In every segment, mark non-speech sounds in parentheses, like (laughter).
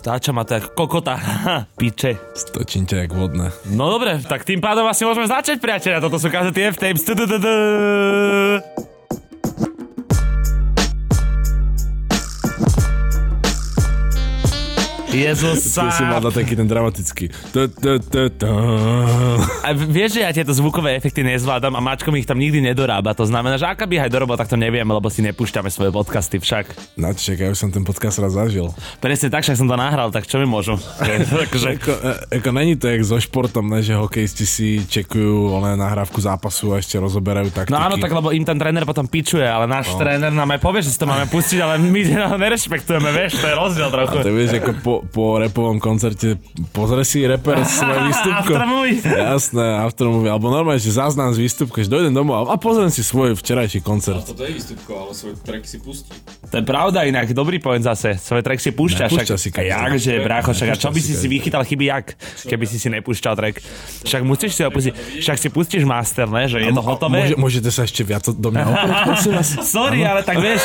Stáča ma to ako kokota. Piče. Stočím ťa jak vodné. No dobre, tak tým pádom asi môžeme začať, priateľa. Toto sú kazety F-Tapes. Tudududu. Jezus Ty si mal na taký ten dramatický. A vieš, že ja tieto zvukové efekty nezvládam a Mačko mi ich tam nikdy nedorába. To znamená, že aká by aj dorobo, tak to nevieme, lebo si nepúšťame svoje podcasty však. Na čo ja už som ten podcast raz zažil. Presne tak, však som to nahral, tak čo mi môžu? Takže, (laughs) Eko, e, eko není to jak so športom, ne, že hokejisti si čekujú len nahrávku zápasu a ešte rozoberajú taktiky. No áno, tak lebo im ten tréner potom pičuje, ale náš no. tréner nám aj povie, že si to máme pustiť, ale my (laughs) nerešpektujeme, vieš, to je rozdiel trochu. A to vieš, ako po, po repovom koncerte pozrie si reper svoje (laughs) výstupko. Aftermovie. Jasné, aftermovie. Alebo normálne, že záznam z výstupka, že dojdem domov a, a pozriem si svoj včerajší koncert. Toto je výstupko, ale svoj track si pustí. To je pravda inak, dobrý point zase. Svoj track si. Nepúšťa však- si každý. Jakže, brácho, však a čo by si si vychytal chyby jak, keby si si nepúšťal track. Však musíš si ho pustiť, však si pustíš master, ne, že je to hotové. Môže, môžete sa ešte viac do mňa (laughs) prosím vás? Sorry, ale tak vieš,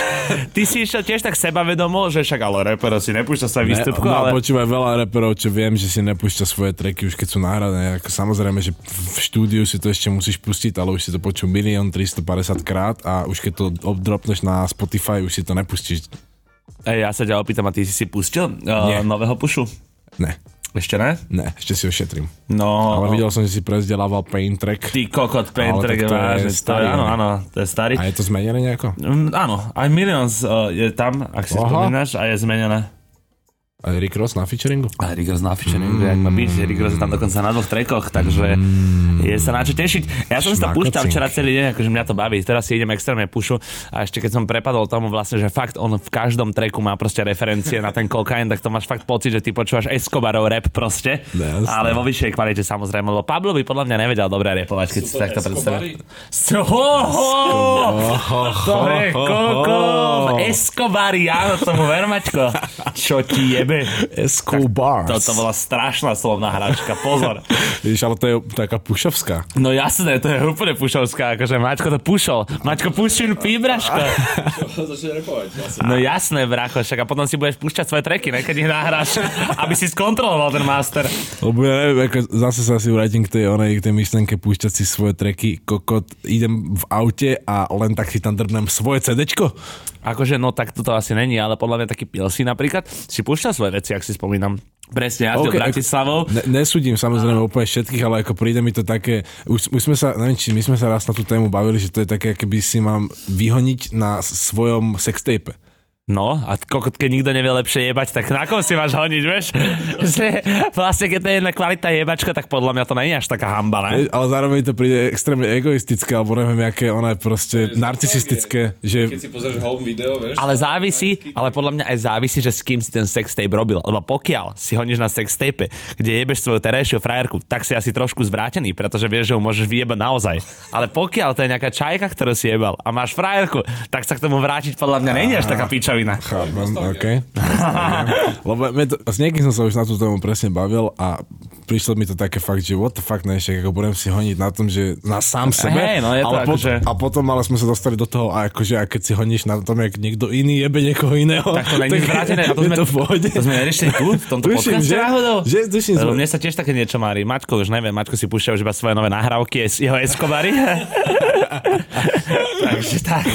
ty si išiel tiež tak sebavedomo, že však ale rapero si nepúšťa svoje výstupko, no, ale... počúvaj, veľa reperov, čo viem, že si nepúšťa svoje treky už keď sú nahrané. Ako, samozrejme, že v štúdiu si to ešte musíš pustiť, ale už si to počul milión 350 krát a už keď to obdropneš na Spotify, už si to nepustíš. Ej, ja sa ťa opýtam, a ty si si pustil Nie. uh, nového pušu? Ne, Ešte ne? ne, ešte si ho šetrím. No, Ale videl som, že si prezdelával Pain Track. ty kokot, Ale Paintrack tak je vážne. To je, starý, áno, áno, to je starý. A je to zmenené nejako? Mm, áno, aj Millions uh, je tam, ak si Aha. spomínaš, a je zmenené. A Rick Ross na featuringu? A Rick Ross na featuring, mm. jak má byť. Rick Ross je tam dokonca na dvoch trekoch, takže je sa na čo tešiť. Ja som si to púšťal včera celý deň, akože mňa to baví. Teraz si idem extrémne pušu a ešte keď som prepadol tomu vlastne, že fakt on v každom treku má proste referencie na ten kokain, tak to máš fakt pocit, že ty počúvaš Escobarov rap proste. Jasné. Ale vo vyššej kvalite samozrejme, lebo Pablo by podľa mňa nevedel dobre repovať, keď si takto predstavil. To je koko, Escobari, áno, tomu ver, Maťko. Čo ti jebe? Escobar. Toto bola strašná slovná hračka, pozor. (laughs) Víš, ale to je taká pušovská. No jasné, to je úplne pušovská, akože Maťko to pušol. Maťko, pušin pí, braško. (laughs) Začne repovať vlastne. No jasné, bracho, však a potom si budeš púšťať svoje treky, ne, keď ich nahráš, (laughs) aby si skontroloval ten master. Lebo ja neviem, ako zase sa si vrátim k tej, onej, k tej myšlenke púšťať si svoje treky. Kokot, idem v aute a len tak si tam drbnem svoje CDčko. Akože, no tak toto asi není, ale podľa mňa taký Pilsi napríklad si púšťal svoje veci, ak si spomínam. Presne, jazdil OK, okay, Bratislavou. Ne, nesúdim samozrejme úplne všetkých, ale ako príde mi to také, už, už sme sa, neviem, či my sme sa raz na tú tému bavili, že to je také, keby si mám vyhoniť na svojom sextape. No, a kokot, keď nikto nevie lepšie jebať, tak na koho si máš honiť, vieš? (laughs) Že vlastne, keď to je jedna kvalita jebačka, tak podľa mňa to nie je až taká hamba, ne? Ale zároveň to príde extrémne egoistické, alebo neviem, aké ona je proste narcisistické, Keď že si pozrieš home video, vieš. Ale závisí, ale podľa mňa aj závisí, že s kým si ten sextape robil. Lebo pokiaľ si honíš na sextape, kde jebeš svoju terajšiu frajerku, tak si asi trošku zvrátený, pretože vieš, že ho môžeš vyjebať naozaj. Ale pokiaľ to je nejaká čajka, ktorú si jebal a máš frajerku, tak sa k tomu vrátiť podľa mňa nie je až taká pičovina. Chápem, OK. (laughs) Lebo to, s niekým som sa už na tú tému presne bavil a prišlo mi to také fakt, že what the fuck, ne, ako budem si honiť na tom, že na sám sebe. Hej, no je to ale akože- A potom ale sme sa dostali do toho, a akože, a keď si honíš na tom, jak niekto iný jebe niekoho iného. Tak to není (laughs) zvrátené. A to je sme, to v pohode. to sme neriešili tu, v tomto Tuším, podcaste že- náhodou. že- tuším, Lebo mne sa tiež také niečo mári. Maťko už neviem, Maťko si púšťa už iba svoje nové nahrávky jeho Escobary. (laughs) Takže tak.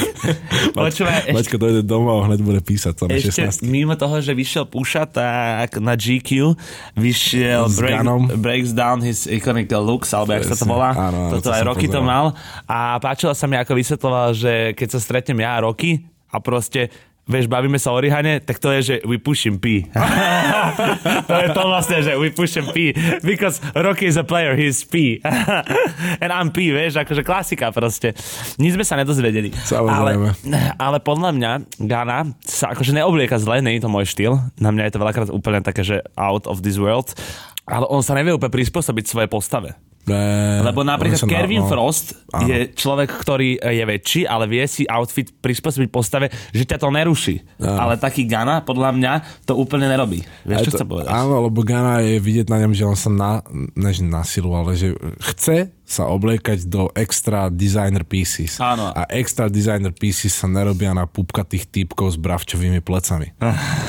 Počúvaj, ešte, Maťko dojde domov a hneď bude písať to na ešte 16. mimo toho, že vyšiel Puša, tak na GQ vyšiel S break, Gunom. Breaks Down His Iconic Looks, alebo jak sa to volá. Áno, Toto to aj Roky to pozeral. mal. A páčilo sa mi, ako vysvetloval, že keď sa stretnem ja a Roky a proste vieš, bavíme sa o Rihane, tak to je, že we push him P. (laughs) to je to vlastne, že we push him P. Because Rocky is a player, he's P. (laughs) And I'm P, vieš, akože klasika proste. Nic sme sa nedozvedeli. Samozrejme. Ale, ale podľa mňa Gana sa akože neoblieka zle, je to môj štýl. Na mňa je to veľakrát úplne také, že out of this world. Ale on sa nevie úplne prispôsobiť svojej postave. Ne, Lebo napríklad na- Kevin no, Frost áno. je človek, ktorý je väčší, ale vie si outfit prispôsobiť postave, že ťa to neruší. Ale taký Gana, podľa mňa, to úplne nerobí. Vieš, Aj čo to- chcem povedať? Áno, lebo Gana je vidieť na ňom, že on sa na, než na silu, ale že chce sa obliekať do extra designer pieces. Áno. A extra designer pieces sa nerobia na pupkatých typkov s bravčovými plecami.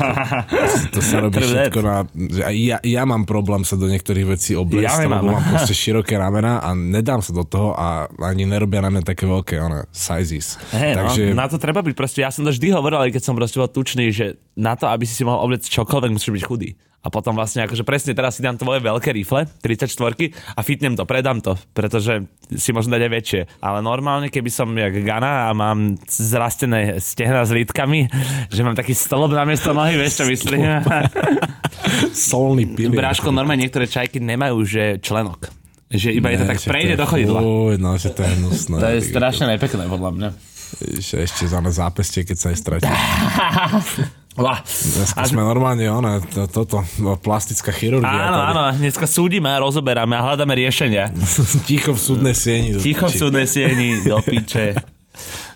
(laughs) to sa robí všetko na... Ja, ja mám problém sa do niektorých vecí obliecť, Ja lebo mám proste široké ramena a nedám sa do toho a ani nerobia na mňa také veľké one, sizes. Hej, Takže no, na to treba byť proste, ja som to vždy hovoril, keď som proste bol tučný, že na to, aby si si mohol obliecť čokoľvek, musíš byť chudý. A potom vlastne akože presne teraz si dám tvoje veľké rifle, 34 a fitnem to, predám to, pretože si možno dať aj väčšie. Ale normálne, keby som jak Gana a mám zrastené stehna s lítkami, že mám taký stĺp na miesto nohy, vieš čo myslím? (laughs) solný pilier. Bráško, normálne niektoré čajky nemajú, že členok. Že iba je to Ne, tak že prejde to do chodidla. Uj, no, že to je hnusné. To je strašne nepekné, podľa mňa. Ešte, ešte za zápestie, keď sa aj stratí. (laughs) Dneska sme normálne, ona, to, toto, no, plastická chirurgia. Áno, tady. áno, dneska súdime a rozoberáme a hľadáme riešenia. (laughs) Ticho v súdnej sieni. do Ticho v súdnej sieni, do (laughs) piče.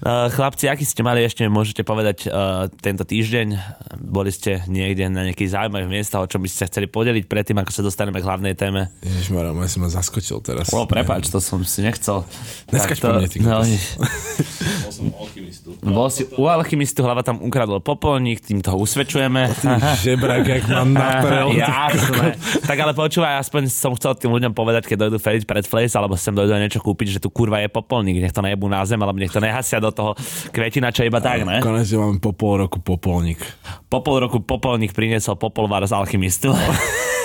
Uh, chlapci, aký ste mali ešte, môžete povedať uh, tento týždeň? Boli ste niekde na nejakých zaujímavých miestach, o čom by ste sa chceli podeliť predtým, ako sa dostaneme k hlavnej téme? Ježišmarja, ja si ma zaskočil teraz. O, prepáč, to som si nechcel. Neskač po mne, ty no. Bol som u alchymistu. Bol si u alchymistu, hlava tam ukradol popolník, tým toho usvedčujeme. Žebrak, jak mám natrel. (laughs) Jasné. tak ale počúvaj, aspoň som chcel tým ľuďom povedať, keď dojdu fediť pred Flace, alebo sem dojdu niečo kúpiť, že tu kurva je popolník, nech to nejebú na zem, alebo nech to nehasia do toho kvetinača iba tak, ne? Konečne máme po pol roku popolník. Po pol roku popolník priniesol popolvar z alchymistu. (laughs)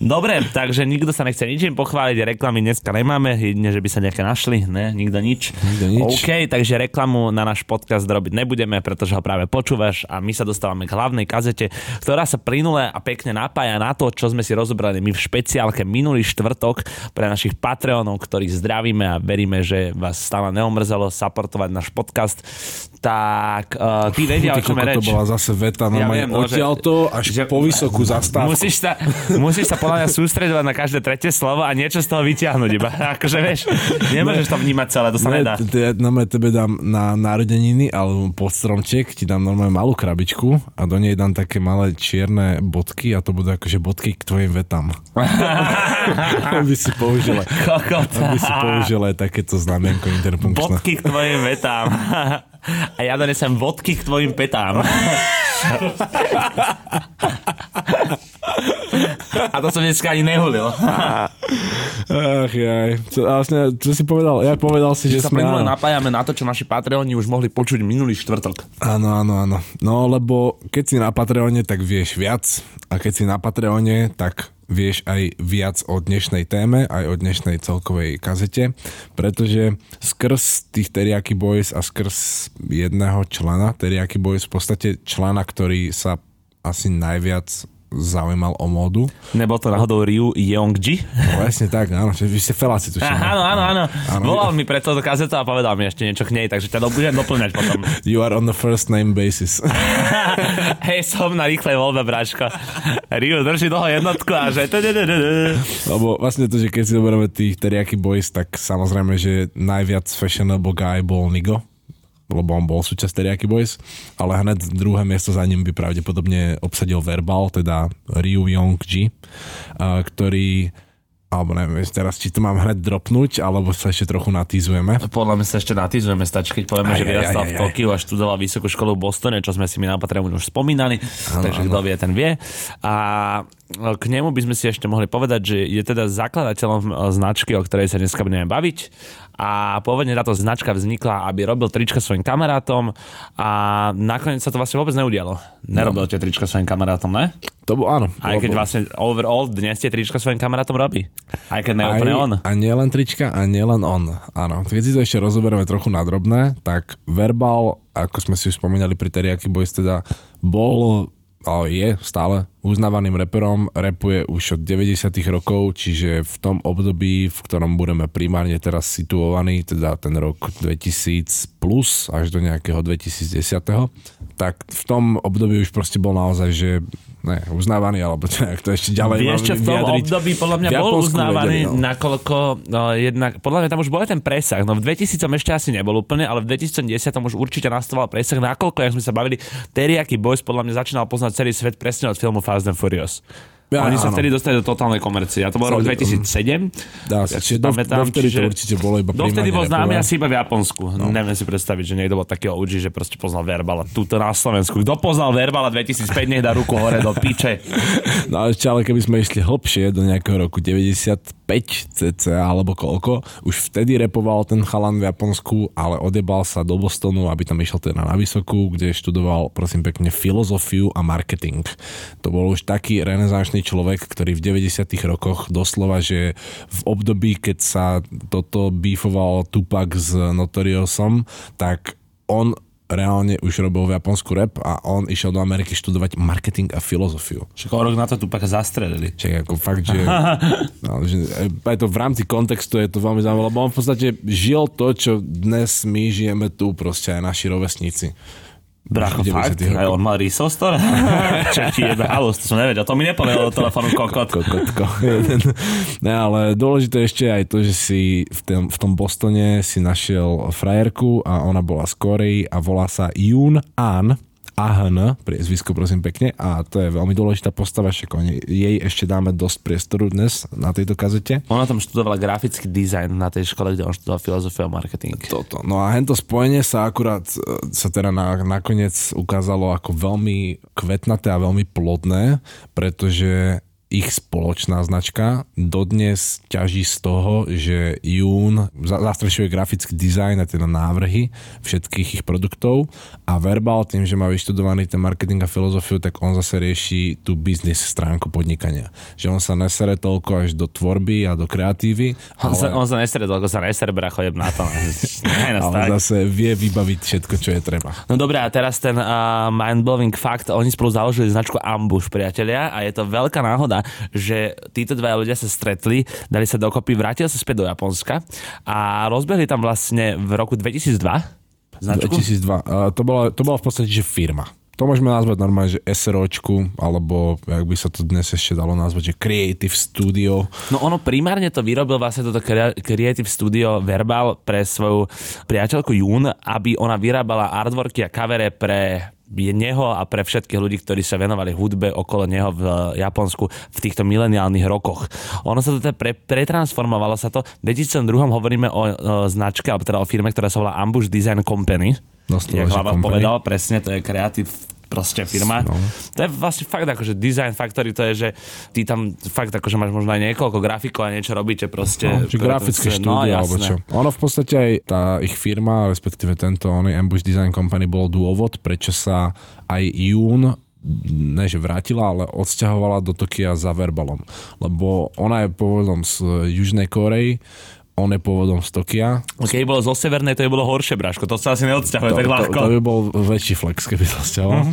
Dobre, takže nikto sa nechce ničím pochváliť, reklamy dneska nemáme, jedine, že by sa nejaké našli, ne, nikto nič. Nikto nič. OK, takže reklamu na náš podcast robiť nebudeme, pretože ho práve počúvaš a my sa dostávame k hlavnej kazete, ktorá sa plynule a pekne napája na to, čo sme si rozobrali my v špeciálke minulý štvrtok pre našich Patreonov, ktorých zdravíme a veríme, že vás stále neomrzelo supportovať náš podcast. Tak uh, ty vedia, o Ty čom je reč. to bola zase veta, no Ja viem, no, že- odtiaľ to až že- po vysokú zastávku. Musíš sa, musíš sa podľa mňa sústredovať na každé tretie slovo a niečo z toho vyťahnuť iba. (laughs) Akože vieš, nemôžeš to vnímať celé, to sa Ne, nedá. t- t- ja normálne tebe dám na narodeniny alebo pod stromček, ti dám normálne malú krabičku a do nej dám také malé čierne bodky a to budú akože bodky k tvojim vetám. (laughs) aby si použila. Aby si použila takéto znamienko interpunkčné. Bodky k tvojim vetám. (laughs) A ja donesem vodky k tvojim petám. A to som dneska ani nehulil. Ach jaj. Čo, vlastne, čo si povedal? Ja povedal si, že Sa sme... áno. napájame na to, čo naši Patreoni už mohli počuť minulý štvrtok. Áno, áno, áno. No lebo keď si na Patreone, tak vieš viac a keď si na Patreone, tak vieš aj viac o dnešnej téme, aj o dnešnej celkovej kazete, pretože skrz tých Teriaky Boys a skrz jedného člena Teriaky Boys, v podstate člena, ktorý sa asi najviac zaujímal o módu. Nebol to náhodou Ryu Yeongji? Presne tak, áno, že vy ste feláci (laughs) tuším. Áno, áno, áno. Áno. Volal mi pre túto kazetu a povedal mi ešte niečo k nej, takže ťa budem doplňať potom. (laughs) You are on the first name basis. (laughs) Hej, som na rýchlej voľbe, bráško. Ryu drží dlho jednotku a že... Lebo vlastne to, že keď si zoberieme tých Teriyaki Boys, tak samozrejme, že najviac fashionable guy bol Nigo, lebo on bol súčasť Teriyaki Boys, ale hned druhé miesto za ním by pravdepodobne obsadil Verbal, teda Ryu Yong Ji, a, ktorý alebo neviem teraz, či to mám hneď dropnúť, alebo sa ešte trochu natýzujeme. Podľa mňa sa ešte natýzujeme, stačí, keď povieme, Aj, že vyrastal v. Tokiu a študoval vysokú školu v Bostone, čo sme si my na Patreon už spomínali, takže kto vie, ten vie. A k nemu by sme si ešte mohli povedať, že je teda zakladateľom e, značky, o ktorej sa dneska budeme baviť a pôvodne táto značka vznikla, aby robil trička svojim kamarátom a nakoniec sa to vlastne vôbec neudialo. Nerobil tie trička svojim kamarátom, ne? To bol, áno. Aj keď lebo- vlastne overall dnes tie trička svojim kamarátom robí. Aj keď neúplne on. A nielen trička, a nielen on. Áno, keď si to ešte rozoberieme trochu na drobné, tak Verbal, ako sme si už spomínali pri Teriyaki Boys, teda bol ale je stále uznávaným reperom, repuje už od 90 rokov, čiže v tom období, v ktorom budeme primárne teraz situovaní, teda ten rok 2000 plus až do nejakého 2010, tak v tom období už proste bol naozaj, že Ne, uznávaný, alebo čo, jak to ešte ďalej Vieš čo, v tom vyjadriť. období podľa mňa bol uznávaný, vedeli, no. nakoľko no, jednak, podľa mňa tam už bol aj ten presah, no v 2000 ešte asi nebol úplne, ale v 2010 už určite nastával presah, nakoľko, jak sme sa bavili, Teriyaki Boys podľa mňa začínal poznať celý svet presne od filmu Fast and Furious. Ja, Oni sa áno. vtedy dostali do totálnej komercie. A to bol rok Sa- 2007. Dá sa, čiže do, pamätám, dovtedy to čiže- určite bolo iba Dovtedy bol známy asi iba v Japonsku. No. Neviem si predstaviť, že niekto bol takého OG, že proste poznal Verbala. Tuto na Slovensku. Kto poznal Verbala 2005, nech dá ruku hore do piče. (laughs) No ale ešte, ale keby sme išli hlbšie do nejakého roku 95 cca alebo koľko, už vtedy repoval ten chalan v Japonsku, ale odebal sa do Bostonu, aby tam išiel teda na vysokú, kde študoval, prosím pekne, filozofiu a marketing. To bol už taký renesančný človek, ktorý v 90 rokoch doslova, že v období, keď sa toto bífoval Tupac s Notoriosom, tak on reálne už robil v Japonsku rap a on išiel do Ameriky študovať marketing a filozofiu. Však rok na to tu pak zastrelili. Čiže ako fakt, že, (laughs) no, že aj to v rámci kontextu je to veľmi zaujímavé, lebo on v podstate žil to, čo dnes my žijeme tu, proste aj naši rovesníci. Bracho, V 90. fakt? Aj on mal Resource Store? Čo ti jebe halus, to som nevedel. To mi nepovedal do telefónu kokot. (laughs) Kokotko. (laughs) ne, ale dôležité ešte aj to, že si v tom, v tom Bostone si našiel frajerku a ona bola z Korei a volá sa Yoon An. Ahn, priezvisko prosím pekne, a to je veľmi dôležitá postava, však jej ešte dáme dosť priestoru dnes na tejto kazete. Ona tam študovala grafický dizajn na tej škole, kde on študoval filozofiu a marketing. Toto. No a hento spojenie sa akurát e, sa teda na, nakoniec ukázalo ako veľmi kvetnaté a veľmi plodné, pretože ich spoločná značka dodnes ťaží z toho, že Jún za- zastrešuje grafický dizajn a teda návrhy všetkých ich produktov a Verbal tým, že má vyštudovaný ten marketing a filozofiu, tak on zase rieši tú biznis stránku podnikania. Že on sa nesere toľko až do tvorby a do kreatívy, On, sa, ale, on sa nesere, toľko sa nesere, bracho, na to. Nás (laughs) ale tak. zase vie vybaviť všetko, čo je treba. No dobré, a teraz ten uh, mind-blowing fakt, oni spolu založili značku Ambush, priatelia, a je to veľká náhoda, že títo dva ľudia sa stretli, dali sa dokopy, vrátili sa späť do Japonska a rozbehli tam vlastne v roku 2002 značku. 2002. Uh, to, bola, to bola v podstate, že firma. To môžeme nazvať normálne, že SROčku, alebo jak by sa to dnes ešte dalo nazvať, že Creative Studio. No ono primárne to vyrobil vlastne toto Crea- Creative Studio Verbal pre svoju priateľku Jun, aby ona vyrábala artworky a kavere pre neho a pre všetkých ľudí, ktorí sa venovali hudbe okolo neho v Japonsku v týchto mileniálnych rokoch. Ono sa to teda pre, pretransformovalo sa to. V 2002 hovoríme o, o značke, alebo teda o firme, ktorá sa volá Ambush Design Company. Doslova, Jak Hlava povedal, presne, to je kreatív proste firma. No. To je vlastne fakt akože design factory, to je, že ty tam fakt akože máš možno aj niekoľko grafikov a niečo robíte proste. No, či grafické to- štúdio, alebo jasné. čo. Ono v podstate aj tá ich firma, respektíve tento oný Ambush Design Company bol dôvod, prečo sa aj Jún ne že vrátila, ale odsťahovala do Tokia za Verbalom. Lebo ona je pôvodom z Južnej Korei, on je pôvodom z Tokia. Keď bolo zo severnej, to by bolo horšie, Braško. To sa asi neodsťahuje To, tak to, ľahko. to by bol väčší flex, keby sa sťahoval.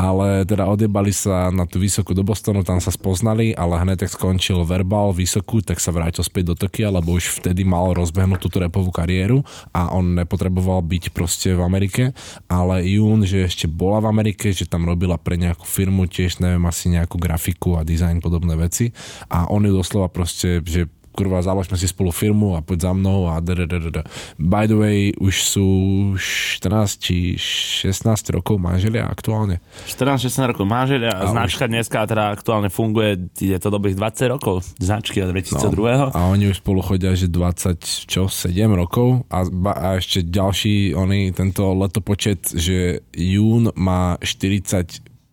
Ale teda odjebali sa na tú vysokú do Bostonu, tam sa spoznali, ale hneď tak skončil verbal vysokú, tak sa vrátil späť do Tokia, lebo už vtedy mal rozbehnúť túto repovú kariéru a on nepotreboval byť proste v Amerike, ale Jún, že ešte bola v Amerike, že tam robila pre nejakú firmu tiež, neviem, asi nejakú grafiku a dizajn podobné veci a on ju doslova proste, že kurva, založme si spolu firmu a poď za mnou a dadadadada. By the way, už sú 14 či 16 rokov manželia aktuálne. 14-16 rokov manželia a A značka dneska teda aktuálne funguje, je to dobrých 20 rokov značky od 2002. No, a oni už spolu chodia, že 20, čo, 7 rokov a, a ešte ďalší, oni, tento letopočet, že Jún má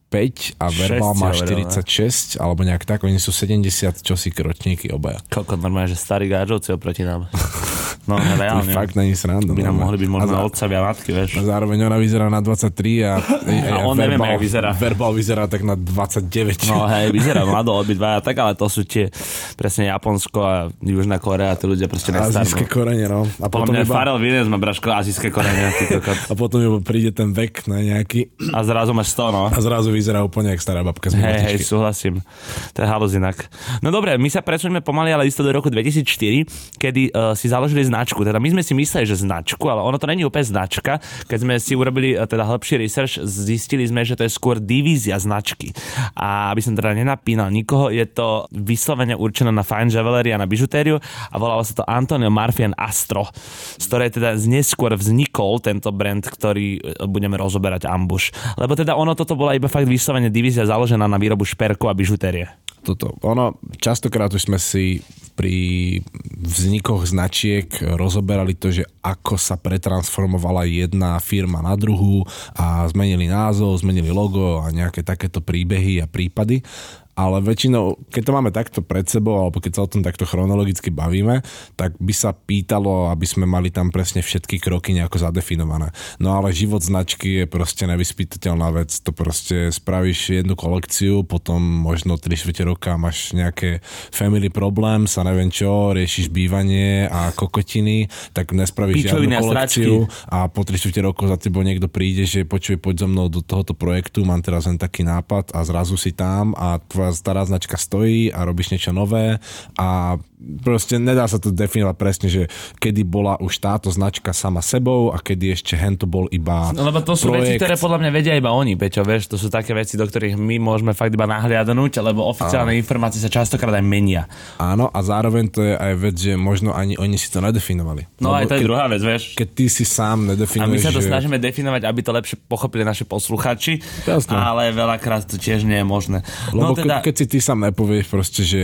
45 a Verbal má si hovoril, ne? 46, alebo nejak tak, oni sú 70 čosi ročníky obaja. Koľko normálne, že starí gážovci oproti nám. (laughs) No, To reálne. fakt není sranda. by nám mohli byť A možno za- otcovia a matky, vieš. A zároveň ona vyzerá na 23 (laughs) a, a, on nevieme, jak vyzerá. Verbal vyzerá tak na 29. No hej, (laughs) vyzerá mlado obidva, tak ale to sú tie presne Japonsko a Južná Korea, tí ľudia proste Azijské nestarnú. korene, no. A Podľa potom, mňa iba, Farel Williams má braško azijské korene. (laughs) a potom iba príde ten vek na nejaký A zrazu máš 100, no. a zrazu vyzerá úplne jak stará babka z Hej, hej, súhlasím. To je halus inak. No dobre, my sa presuňme pomaly, ale isto do roku 2004, kedy uh, si založili značku. Teda my sme si mysleli, že značku, ale ono to není úplne značka. Keď sme si urobili eh, teda hĺbší research, zistili sme, že to je skôr divízia značky. A aby som teda nenapínal nikoho, je to vyslovene určené na fine jewelry a na bižutériu a volalo sa to Antonio Marfian Astro, z ktorej teda neskôr vznikol tento brand, ktorý eh, budeme rozoberať Ambush. Lebo teda ono toto bola iba fakt vyslovene divízia založená na výrobu šperkov a bižutérie. toto. Ono, častokrát už sme si pri vznikoch značiek rozoberali to, že ako sa pretransformovala jedna firma na druhú a zmenili názov, zmenili logo a nejaké takéto príbehy a prípady ale väčšinou, keď to máme takto pred sebou, alebo keď sa o tom takto chronologicky bavíme, tak by sa pýtalo, aby sme mali tam presne všetky kroky nejako zadefinované. No ale život značky je proste nevyspytateľná vec. To proste spravíš jednu kolekciu, potom možno 3 čtvrte roka máš nejaké family problém, sa neviem čo, riešiš bývanie a kokotiny, tak nespravíš Pičoviny žiadnu a kolekciu a po 3 čtvrte rokov za tebou niekto príde, že počuj, poď so mnou do tohoto projektu, mám teraz len taký nápad a zrazu si tam a tvoja stará značka stojí a robíš niečo nové a proste nedá sa to definovať presne, že kedy bola už táto značka sama sebou a kedy ešte hento bol iba No lebo to sú projekt. veci, ktoré podľa mňa vedia iba oni, Peťo, vieš, to sú také veci, do ktorých my môžeme fakt iba nahliadnúť, lebo oficiálne informácie sa častokrát aj menia. Áno, a zároveň to je aj vec, že možno ani oni si to nedefinovali. No Lebo aj to je keď, druhá vec, vieš. keď ty si sám A nedefinuješ, my sa to že... snažíme definovať, aby to lepšie pochopili naši posluchači, Jasné. ale veľakrát to tiež nie je možné. Lebo no teda, ke, keď si ty sám nepovieš proste, že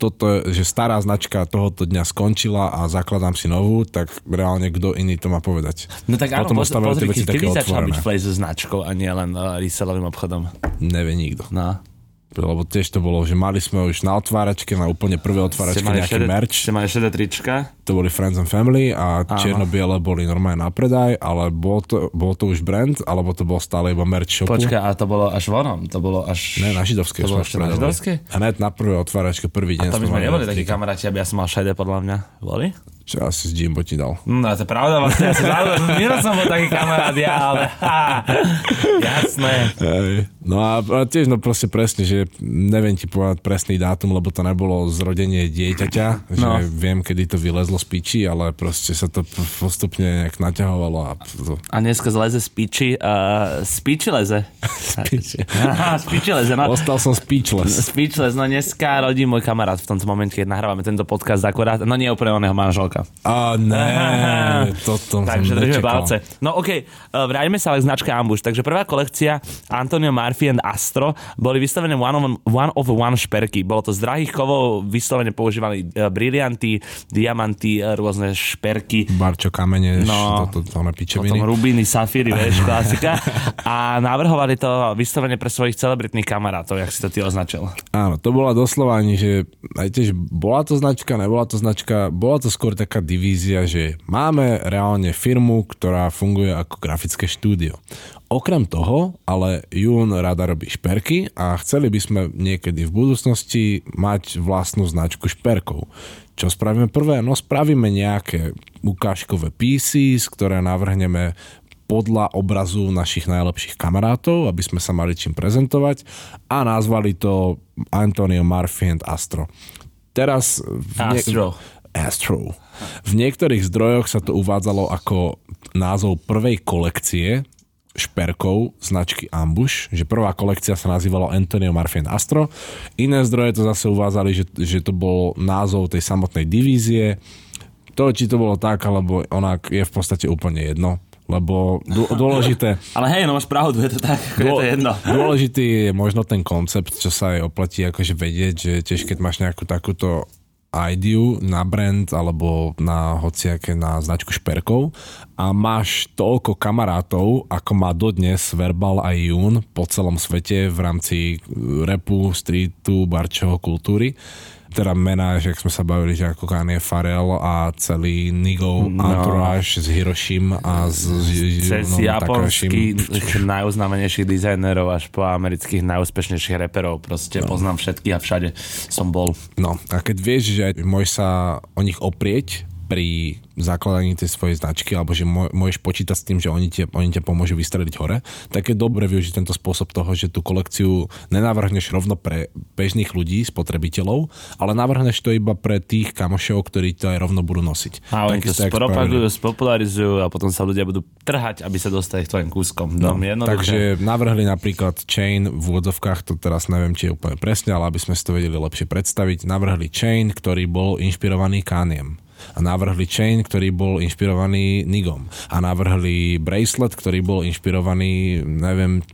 toto, že stará značka tohoto dňa skončila a zakladám si novú, tak reálne kto iný to má povedať. no tak áno, Potom pozri, pozri, kedy také začal byť so značkou a nie len uh, resellovým obchodom. Nevie nikto. No. Lebo tiež to bolo, že mali sme už na otváračke, na úplne prvé otváračke nejaký merch. Ste mali šedé trička? To boli Friends and Family a čierno-biele boli normálne na predaj, ale bol to, bol to už brand, alebo to bol stále iba merch shopu? Počkaj, a to bolo až vonom? To bolo až... Ne, na židovskej To bolo ešte na židovskej? A net na prvé otváračke, prvý deň To my sme neboli takí kamaráti, aby ja som mal šedé podľa mňa. Boli? Čo asi s Jimbo ti dal. No to je pravda, vlastne ja som zabudol, Miro som bol taký kamarát, ja, ale ha, (laughs) jasné. Hej. No a, a tiež no proste presne, že neviem ti povedať presný dátum, lebo to nebolo zrodenie dieťaťa, že No. viem, kedy to vylezlo z piči, ale proste sa to postupne nejak naťahovalo a to, A dneska zleze z piči, uh, (laughs) z piči leze. z piči leze, no. Ostal som speechless. Speechless, no dneska rodí môj kamarát v tomto momente, keď nahrávame tento podcast akorát, no nie úplne oného manželka. A ne, (laughs) toto Takže držíme palce. No okej, okay, vráťme sa ale k značke Ambush. Takže prvá kolekcia Antonio Marfi and Astro boli vystavené one of one, of one šperky. Bolo to z drahých kovov, vyslovene používali uh, brilianty, diamanty, uh, rôzne šperky. Barčo kamene, No. no, toto to, na Potom rubiny, safíry, vieš, (laughs) klasika. A navrhovali to vyslovene pre svojich celebritných kamarátov, jak si to ty označil. Áno, to bola doslova ani, že aj tiež bola to značka, nebola to značka, bola to skôr taká divízia, že máme reálne firmu, ktorá funguje ako grafické štúdio. Okrem toho, ale Jún rada robí šperky a chceli by sme niekedy v budúcnosti mať vlastnú značku šperkov. Čo spravíme prvé? No spravíme nejaké ukážkové pieces, ktoré navrhneme podľa obrazu našich najlepších kamarátov, aby sme sa mali čím prezentovať a nazvali to Antonio Murphy and Astro. Teraz... V Astro. Astro. V niektorých zdrojoch sa to uvádzalo ako názov prvej kolekcie šperkov značky Ambush, že prvá kolekcia sa nazývala Antonio and Astro. Iné zdroje to zase uvádzali, že, že to bol názov tej samotnej divízie. To, či to bolo tak, alebo onak, je v podstate úplne jedno. Lebo dô- dôležité, (laughs) Ale hej, no máš pravdu, je to tak, je to jedno. (laughs) Dôležitý je možno ten koncept, čo sa aj oplatí akože vedieť, že tiež keď máš nejakú takúto ideu na brand alebo na hociaké na značku šperkov. A máš toľko kamarátov, ako má dodnes Verbal a Jún po celom svete v rámci repu, streetu, barčoho kultúry, teda mená, že ak sme sa bavili, že ako Kanye Farel a celý Nigo no. Entourage z Hiroshim a z, z, Cez no, japonských (laughs) najuznámenejších dizajnerov až po amerických najúspešnejších reperov. Proste no. poznám všetkých a všade som bol. No a keď vieš, že môžeš sa o nich oprieť, pri zakladaní tej svojej značky, alebo že môžeš počítať s tým, že oni, tie, oni ťa pomôžu vystreliť hore, tak je dobre využiť tento spôsob toho, že tú kolekciu nenavrhneš rovno pre bežných ľudí, spotrebiteľov, ale navrhneš to iba pre tých kamošov, ktorí to aj rovno budú nosiť. A oni to spropagujú, spopularizujú a potom sa ľudia budú trhať, aby sa dostali k tvojim kúskom. No, takže navrhli napríklad chain v úvodzovkách, to teraz neviem, či je úplne presne, ale aby sme si to vedeli lepšie predstaviť, navrhli chain, ktorý bol inšpirovaný Kaniem a navrhli chain, ktorý bol inšpirovaný Nigom a navrhli bracelet, ktorý bol inšpirovaný, neviem,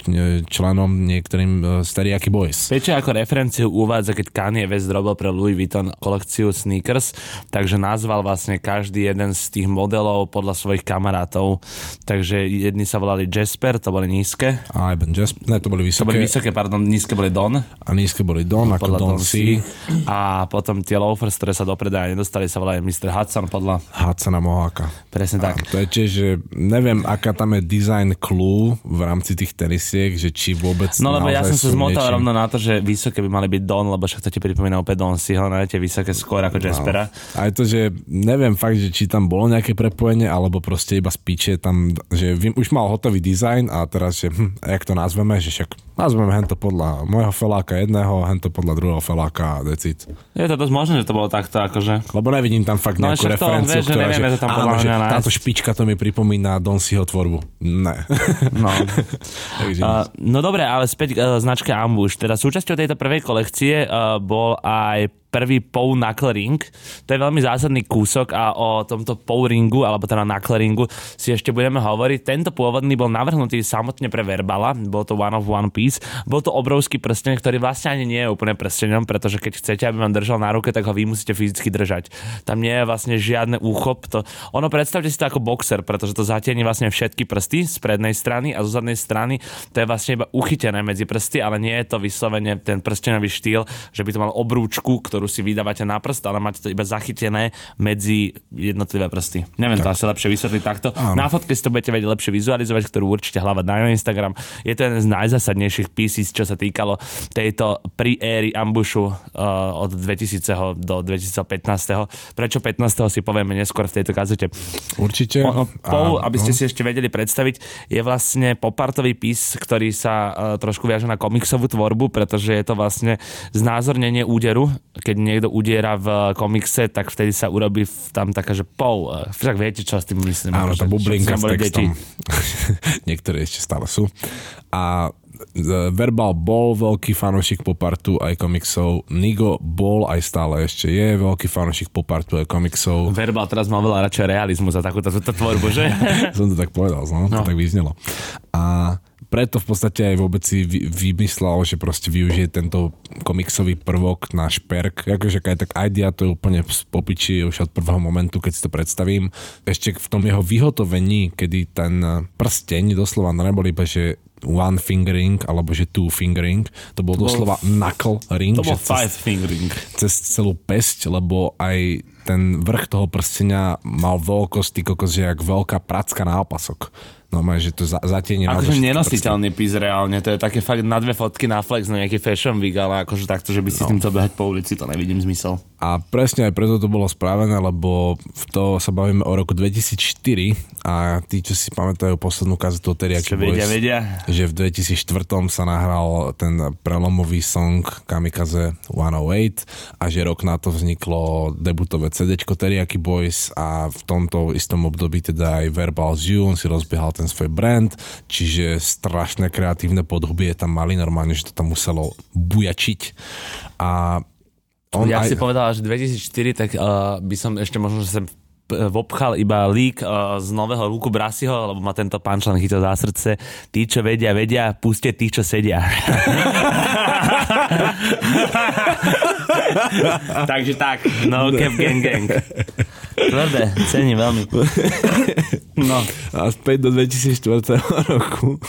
členom niektorým z Teriyaki Boys. Peče ako referenciu uvádza, keď Kanye West robil pre Louis Vuitton kolekciu sneakers, takže nazval vlastne každý jeden z tých modelov podľa svojich kamarátov. Takže jedni sa volali Jasper, to boli nízke. A Ivan Jasper, ne, to boli vysoké. To boli vysoké, pardon, nízke boli Don. A nízke boli Don, ako Don, Don C. A potom tie loafers, ktoré sa do predaja nedostali, sa volajú Mr. Hudson podľa... Hudsona Moháka. Presne tak. A to je tiež, že neviem, aká tam je design clue v rámci tých tenisiek, že či vôbec No lebo ja som sa zmotal rovno na to, že vysoké by mali byť Don, lebo však to ti pripomína opäť Don Siho, no tie vysoké skôr ako Jaspera. No. Aj to, že neviem fakt, že či tam bolo nejaké prepojenie, alebo proste iba spíče tam, že už mal hotový dizajn a teraz, že hm, jak to nazveme, že však nazveme hento podľa môjho feláka jedného, hento podľa druhého feláka a decit. Je to dosť možné, že to bolo takto, akože. Lebo nevidím tam fakt no, nejakú no, referenciu, to, ktorá, že, nevieme, že, tam áno, že táto špička to mi pripomína Don Siho tvorbu. Ne. (laughs) No. (laughs) uh, no dobre, ale späť uh, značka Ambush. Teda súčasťou tejto prvej kolekcie uh, bol aj prvý Pow Knuckle Ring. To je veľmi zásadný kúsok a o tomto Pow Ringu, alebo teda Knuckle Ringu si ešte budeme hovoriť. Tento pôvodný bol navrhnutý samotne pre Verbala, bol to One of One Piece. Bol to obrovský prsten, ktorý vlastne ani nie je úplne prstenom, pretože keď chcete, aby vám držal na ruke, tak ho vy musíte fyzicky držať. Tam nie je vlastne žiadne úchop. To, ono predstavte si to ako boxer, pretože to zatieni vlastne všetky prsty z prednej strany a zo zadnej strany to je vlastne iba uchytené medzi prsty, ale nie je to vyslovene ten prstenový štýl, že by to mal obrúčku, ktorú si vydávate na prst, ale máte to iba zachytené medzi jednotlivé prsty. Neviem tak. to asi lepšie vysvetliť takto. Áno. Na fotke si to budete vedieť lepšie vizualizovať, ktorú určite hľavať na Instagram. Je to jeden z najzásadnejších pieces, čo sa týkalo tejto pri éry Ambushu uh, od 2000 do 2015. Prečo 15. si povieme neskôr v tejto kazete. Určite. O, Paul, aby ste si ešte vedeli predstaviť, je vlastne popartový pís, ktorý sa uh, trošku viaže na komiksovú tvorbu, pretože je to vlastne znázornenie úderu, keď niekto udiera v komikse, tak vtedy sa urobí tam taká, že pou. Však viete, čo s tým myslím. Áno, tá bublinka s textom. (laughs) Niektoré ešte stále sú. A e, Verbal bol veľký fanúšik popartu aj komiksov. Nigo bol aj stále ešte je veľký fanúšik popartu aj komiksov. Verbal teraz má veľa radšej realizmu za takúto tvorbu, že? (laughs) Som to tak povedal, no, no. to tak vyznelo. Preto v podstate aj vôbec si vymyslel, že proste využije tento komiksový prvok na šperk. Akože aj tak idea to je úplne popiči už od prvého momentu, keď si to predstavím. Ešte v tom jeho vyhotovení, kedy ten prsteň doslova nebol iba, že one fingering, alebo že two fingering. To bol to doslova bol, knuckle ring. To bol five cez, fingering. Cez celú pesť, lebo aj ten vrch toho prstenia mal veľkosť, kokos, že jak veľká pracka na opasok. No že to za, zatienie Akože nenositeľný pís reálne, to je také fakt na dve fotky na flex na nejaký fashion week, ale akože takto, že by si no. s tým chcel behať po ulici, to nevidím zmysel. A presne aj preto to bolo spravené, lebo v to sa bavíme o roku 2004 a tí, čo si pamätajú poslednú kazetu Teriaki Boys, vedia, vedia. že v 2004 sa nahral ten prelomový song Kamikaze 108 a že rok na to vzniklo debutové CD Teriaki Boys a v tomto istom období teda aj Verbal You, on si rozbiehal ten svoj brand, čiže strašné kreatívne podhubie tam mali, normálne, že to tam muselo bujačiť. A on ja aj... si povedal, že 2004, tak uh, by som ešte možno, že sem vopchal iba lík uh, z nového Luku Brasiho, lebo ma tento punchline chytil za srdce. Tí, čo vedia, vedia, puste tých, čo sedia. (laughs) (laughs) Takže tak, no cap gang gang. (laughs) Tvrdé, cením veľmi. No. A späť do 2004 roku,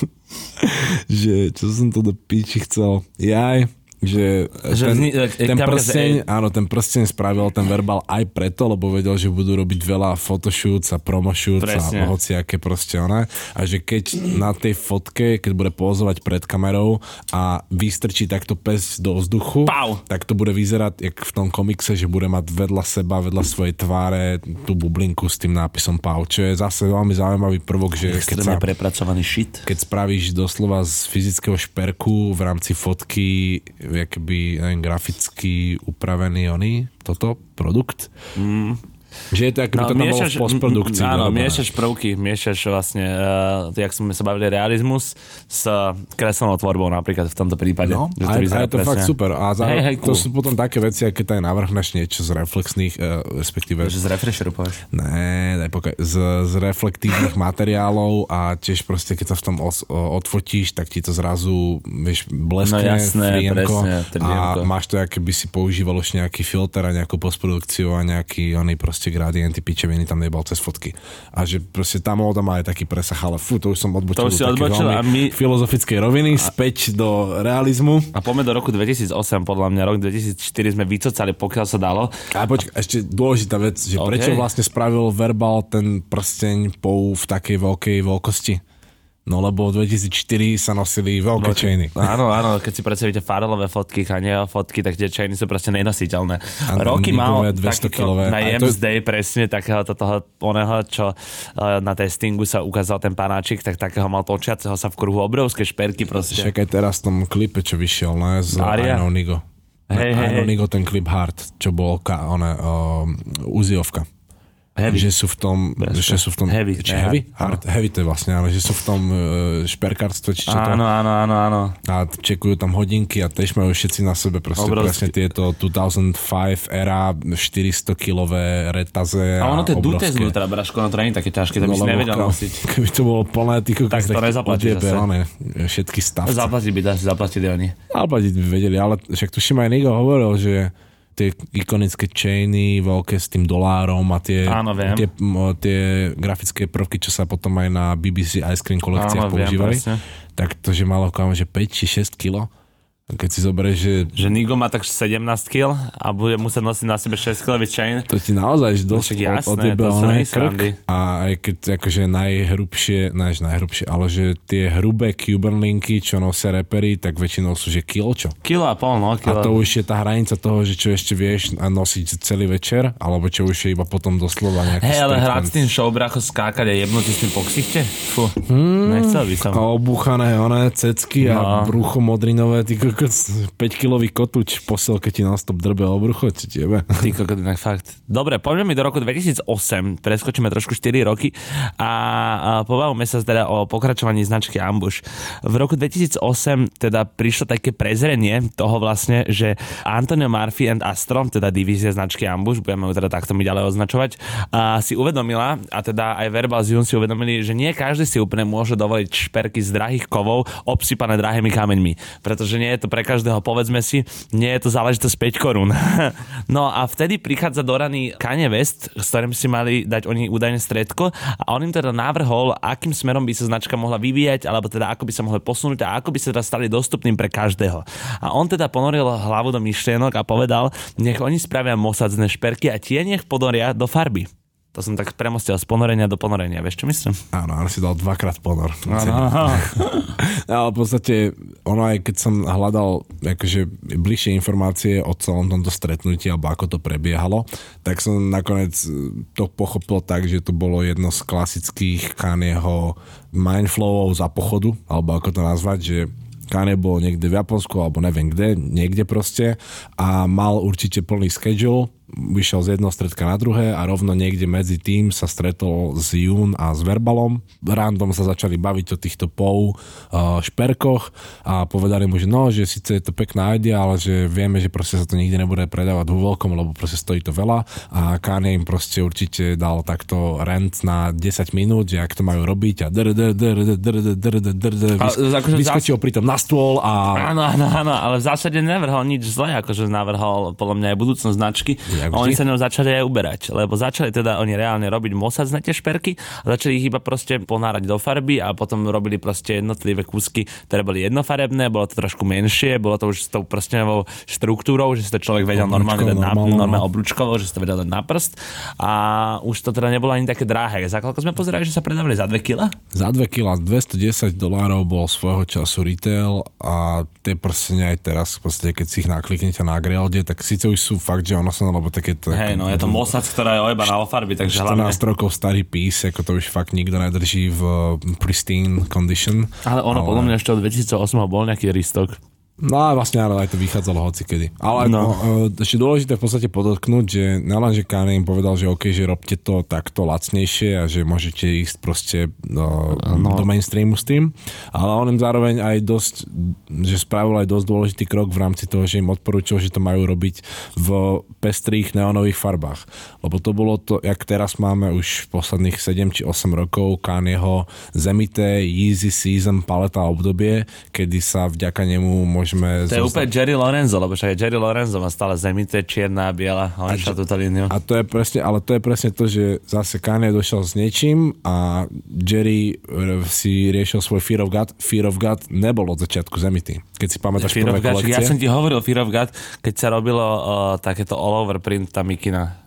že čo som to do piči chcel. Jaj, že, Že ten, e, ten, prsteň, že- áno, ten prsteň spravil ten verbal aj preto, lebo vedel, že budú robiť veľa photoshoots a promoshoots Presne. a hociaké proste ona. A že keď na tej fotke, keď bude pozovať pred kamerou a vystrčí takto pes do vzduchu, Pau! tak to bude vyzerať, jak v tom komikse, že bude mať vedľa seba, vedľa svojej tváre tú bublinku s tým nápisom Pau, čo je zase veľmi zaujímavý prvok, že keď sa prepracovaný shit. keď spravíš doslova z fyzického šperku v rámci fotky jakoby, neviem, graficky upravený oný, toto, produkt. Mm. Že je to, ako by to bolo v postprodukcii. áno, dorobené. miešaš prvky, miešaš vlastne, uh, jak sme sa bavili, realizmus s kreslenou tvorbou napríklad v tomto prípade. No, Že a, a vyzerá je to presne. fakt super. A zároveň, Hej, hej, to cool. sú potom také veci, keď aj navrhneš niečo z reflexných, uh, respektíve Že z refresheru povieš. Ne, daj pokoj. Z, z reflektívnych (laughs) materiálov a tiež proste, keď sa v tom os, o, odfotíš, tak ti to zrazu, vieš, bleskne, No jasné, frienko presne, a máš to, aké by si používal už nejaký filter a nejakú postprodukciu a nejaký oný proste gradienty, pičeviny tam nebal cez fotky. A že proste tá móda má aj taký presah, ale fú, to už som odbočil To už si odbočil a my- filozofickej roviny, späť do realizmu. A poďme do roku 2008, podľa mňa rok 2004 sme vycocali, pokiaľ sa dalo. A počkaj, ešte dôležitá vec, že OK. prečo vlastne spravil Verbal ten prsteň pou v takej veľkej veľkosti? No lebo v 2004 sa nosili veľké chainy. Áno, áno, keď si predstavíte Farelové fotky, Kanyeho fotky, tak tie chainy sú proste nenositeľné. A Roky mal Nigové 200 takýto kilové. na to James Day presne takého toho oného, čo eh, na testingu sa ukázal ten panáčik, tak takého mal točiaceho sa v kruhu obrovské šperky proste. Však aj teraz v tom klipe, čo vyšiel, ne, z Aria? Nigo. Hej, hej, hej. Ten klip Hard, čo bol ka, one, um, Uziovka. Heavy. Že sú v tom, že sú v tom, Heavy, či ne, heavy? hard, Hard, heavy to je vlastne, ale že sú v tom uh, šperkárstve, či čo to Áno, áno, áno, áno. a čekujú tam hodinky a tiež majú všetci na sebe proste Obrovský. presne tieto 2005 era 400 kilové retaze A ono to je obrovské. znútra, Braško, no to nie je také ťažké, to by si lebo nevedel nosiť. (laughs) Keby to bolo plné, ty Tak to nezaplatíš zase. všetky stavce. Zaplatiť by, dá si zaplatiť oni. Zaplatiť by vedeli, ale však tuším aj Nigo hovoril, že tie ikonické chainy veľké s tým dolárom a tie, Áno, viem. tie, tie grafické prvky, čo sa potom aj na BBC Ice Cream kolekciách Áno, viem, používali, presne. tak to, že malo kam, že 5 či 6 kilo. A Keď si zoberieš, že Že Nigo má tak 17 kg a bude musieť nosiť na sebe 6 kg chain. to ti naozaj dosť však jasné, to sú oné nejsrandy. krk. A aj keď akože najhrubšie, než najhrubšie, ale že tie hrubé Cuban linky, čo nosia repery, tak väčšinou sú že kilo čo. Kilo a pol, no, A kilo. to už je tá hranica toho, že čo ešte vieš a nosiť celý večer, alebo čo už je iba potom doslova nejaký Hej, ale hrať s tým show, bracho, skákať a jebnúť s tým po ksichte? Fú, nechcel by som. A obúchané oné cecky a No. brucho modrinové, ty kokos, 5-kilový kotúč posel, keď ti non-stop drbe o brucho, či tebe. (laughs) Ty kokot, inak fakt. Dobre, poďme mi do roku 2008, preskočíme trošku 4 roky a, a pobavíme sa teda o pokračovaní značky Ambush. V roku 2008 teda prišlo také prezrenie toho vlastne, že Antonio Murphy and Astro, teda divízia značky Ambush, budeme ju teda takto my ďalej označovať, a si uvedomila, a teda aj Verbal z Jun si uvedomili, že nie každý si úplne môže dovoliť šperky z drahých kovov obsypané drahými kameňmi, pretože nie je to pre každého, povedzme si, nie je to záležitosť 5 korún. (laughs) no a vtedy prichádza do rany Kanye West, s ktorým si mali dať oni údajne stredko a on im teda navrhol, akým smerom by sa značka mohla vyvíjať, alebo teda ako by sa mohli posunúť a ako by sa teda stali dostupným pre každého. A on teda ponoril hlavu do myšlienok a povedal, nech oni spravia mosadzné šperky a tie nech ponoria do farby. To som tak premostil z ponorenia do ponorenia, vieš čo myslím? Áno, ale si dal dvakrát ponor. Áno. (laughs) Ale v podstate, ono aj keď som hľadal akože bližšie informácie o celom tomto stretnutí, alebo ako to prebiehalo, tak som nakoniec e, to pochopil tak, že to bolo jedno z klasických Kanyeho mindflowov za pochodu, alebo ako to nazvať, že Kanye bol niekde v Japonsku, alebo neviem kde, niekde proste a mal určite plný schedule, vyšiel z jedného stredka na druhé a rovno niekde medzi tým sa stretol s Jun a s Verbalom. Random sa začali baviť o týchto pou šperkoch a povedali mu, že no, že síce je to pekná idea, ale že vieme, že proste sa to nikde nebude predávať vo veľkom, lebo proste stojí to veľa a Kanye im proste určite dal takto rent na 10 minút, že ak to majú robiť a vyskočil pritom na stôl a... Áno, áno, áno, ale v zásade nevrhol nič zle, akože navrhol podľa mňa aj budúcnosť značky, Jak Oni sa ňou začali aj uberať, lebo začali teda oni reálne robiť mosacné tie šperky a začali ich iba proste ponárať do farby a potom robili proste jednotlivé kúsky, ktoré boli jednofarebné, bolo to trošku menšie, bolo to už s tou prstenovou štruktúrou, že si to človek vedel normálne dať na, normálnou, no. normálne oblúčkovo, že si to vedel dať na prst a už to teda nebolo ani také drahé. Za koľko sme pozerali, že sa predávali za 2 kg? Za 2 kg 210 dolárov bol svojho času retail a tie prstenia aj teraz, podstate, keď si ich nakliknete na Grailde, tak síce už sú fakt, že ono sa, lebo také to... Hej, no je to mosac, ktorá je ojebaná o farby, takže 14 hlavne... rokov starý pís, ako to už fakt nikto nedrží v pristine condition. Ale ono podľa mňa ešte od 2008 bol nejaký ristok. No a vlastne ale aj to vychádzalo hocikedy. Ale No. ešte dôležité v podstate podotknúť, že nelen, že Kanye im povedal, že OK, že robte to takto lacnejšie a že môžete ísť proste no, no. do mainstreamu s tým, ale on im zároveň aj dosť, že spravil aj dosť dôležitý krok v rámci toho, že im odporúčil, že to majú robiť v pestrých neonových farbách. Lebo to bolo to, jak teraz máme už posledných 7 či 8 rokov Kanyeho zemité Yeezy Season paleta obdobie, kedy sa vďaka nemu môžeme... To je úplne Jerry Lorenzo, lebo však Jerry Lorenzo má stále zemité, čierna a biela. On išiel túto líniu. A to je presne, ale to je presne to, že zase Kanye došiel s niečím a Jerry eh, si riešil svoj Fear of God. Fear of God nebol od začiatku zemitý. Keď si pamätáš Fear prvé God, kolekcie. ja som ti hovoril Fear of God, keď sa robilo uh, takéto all over print tá mikina.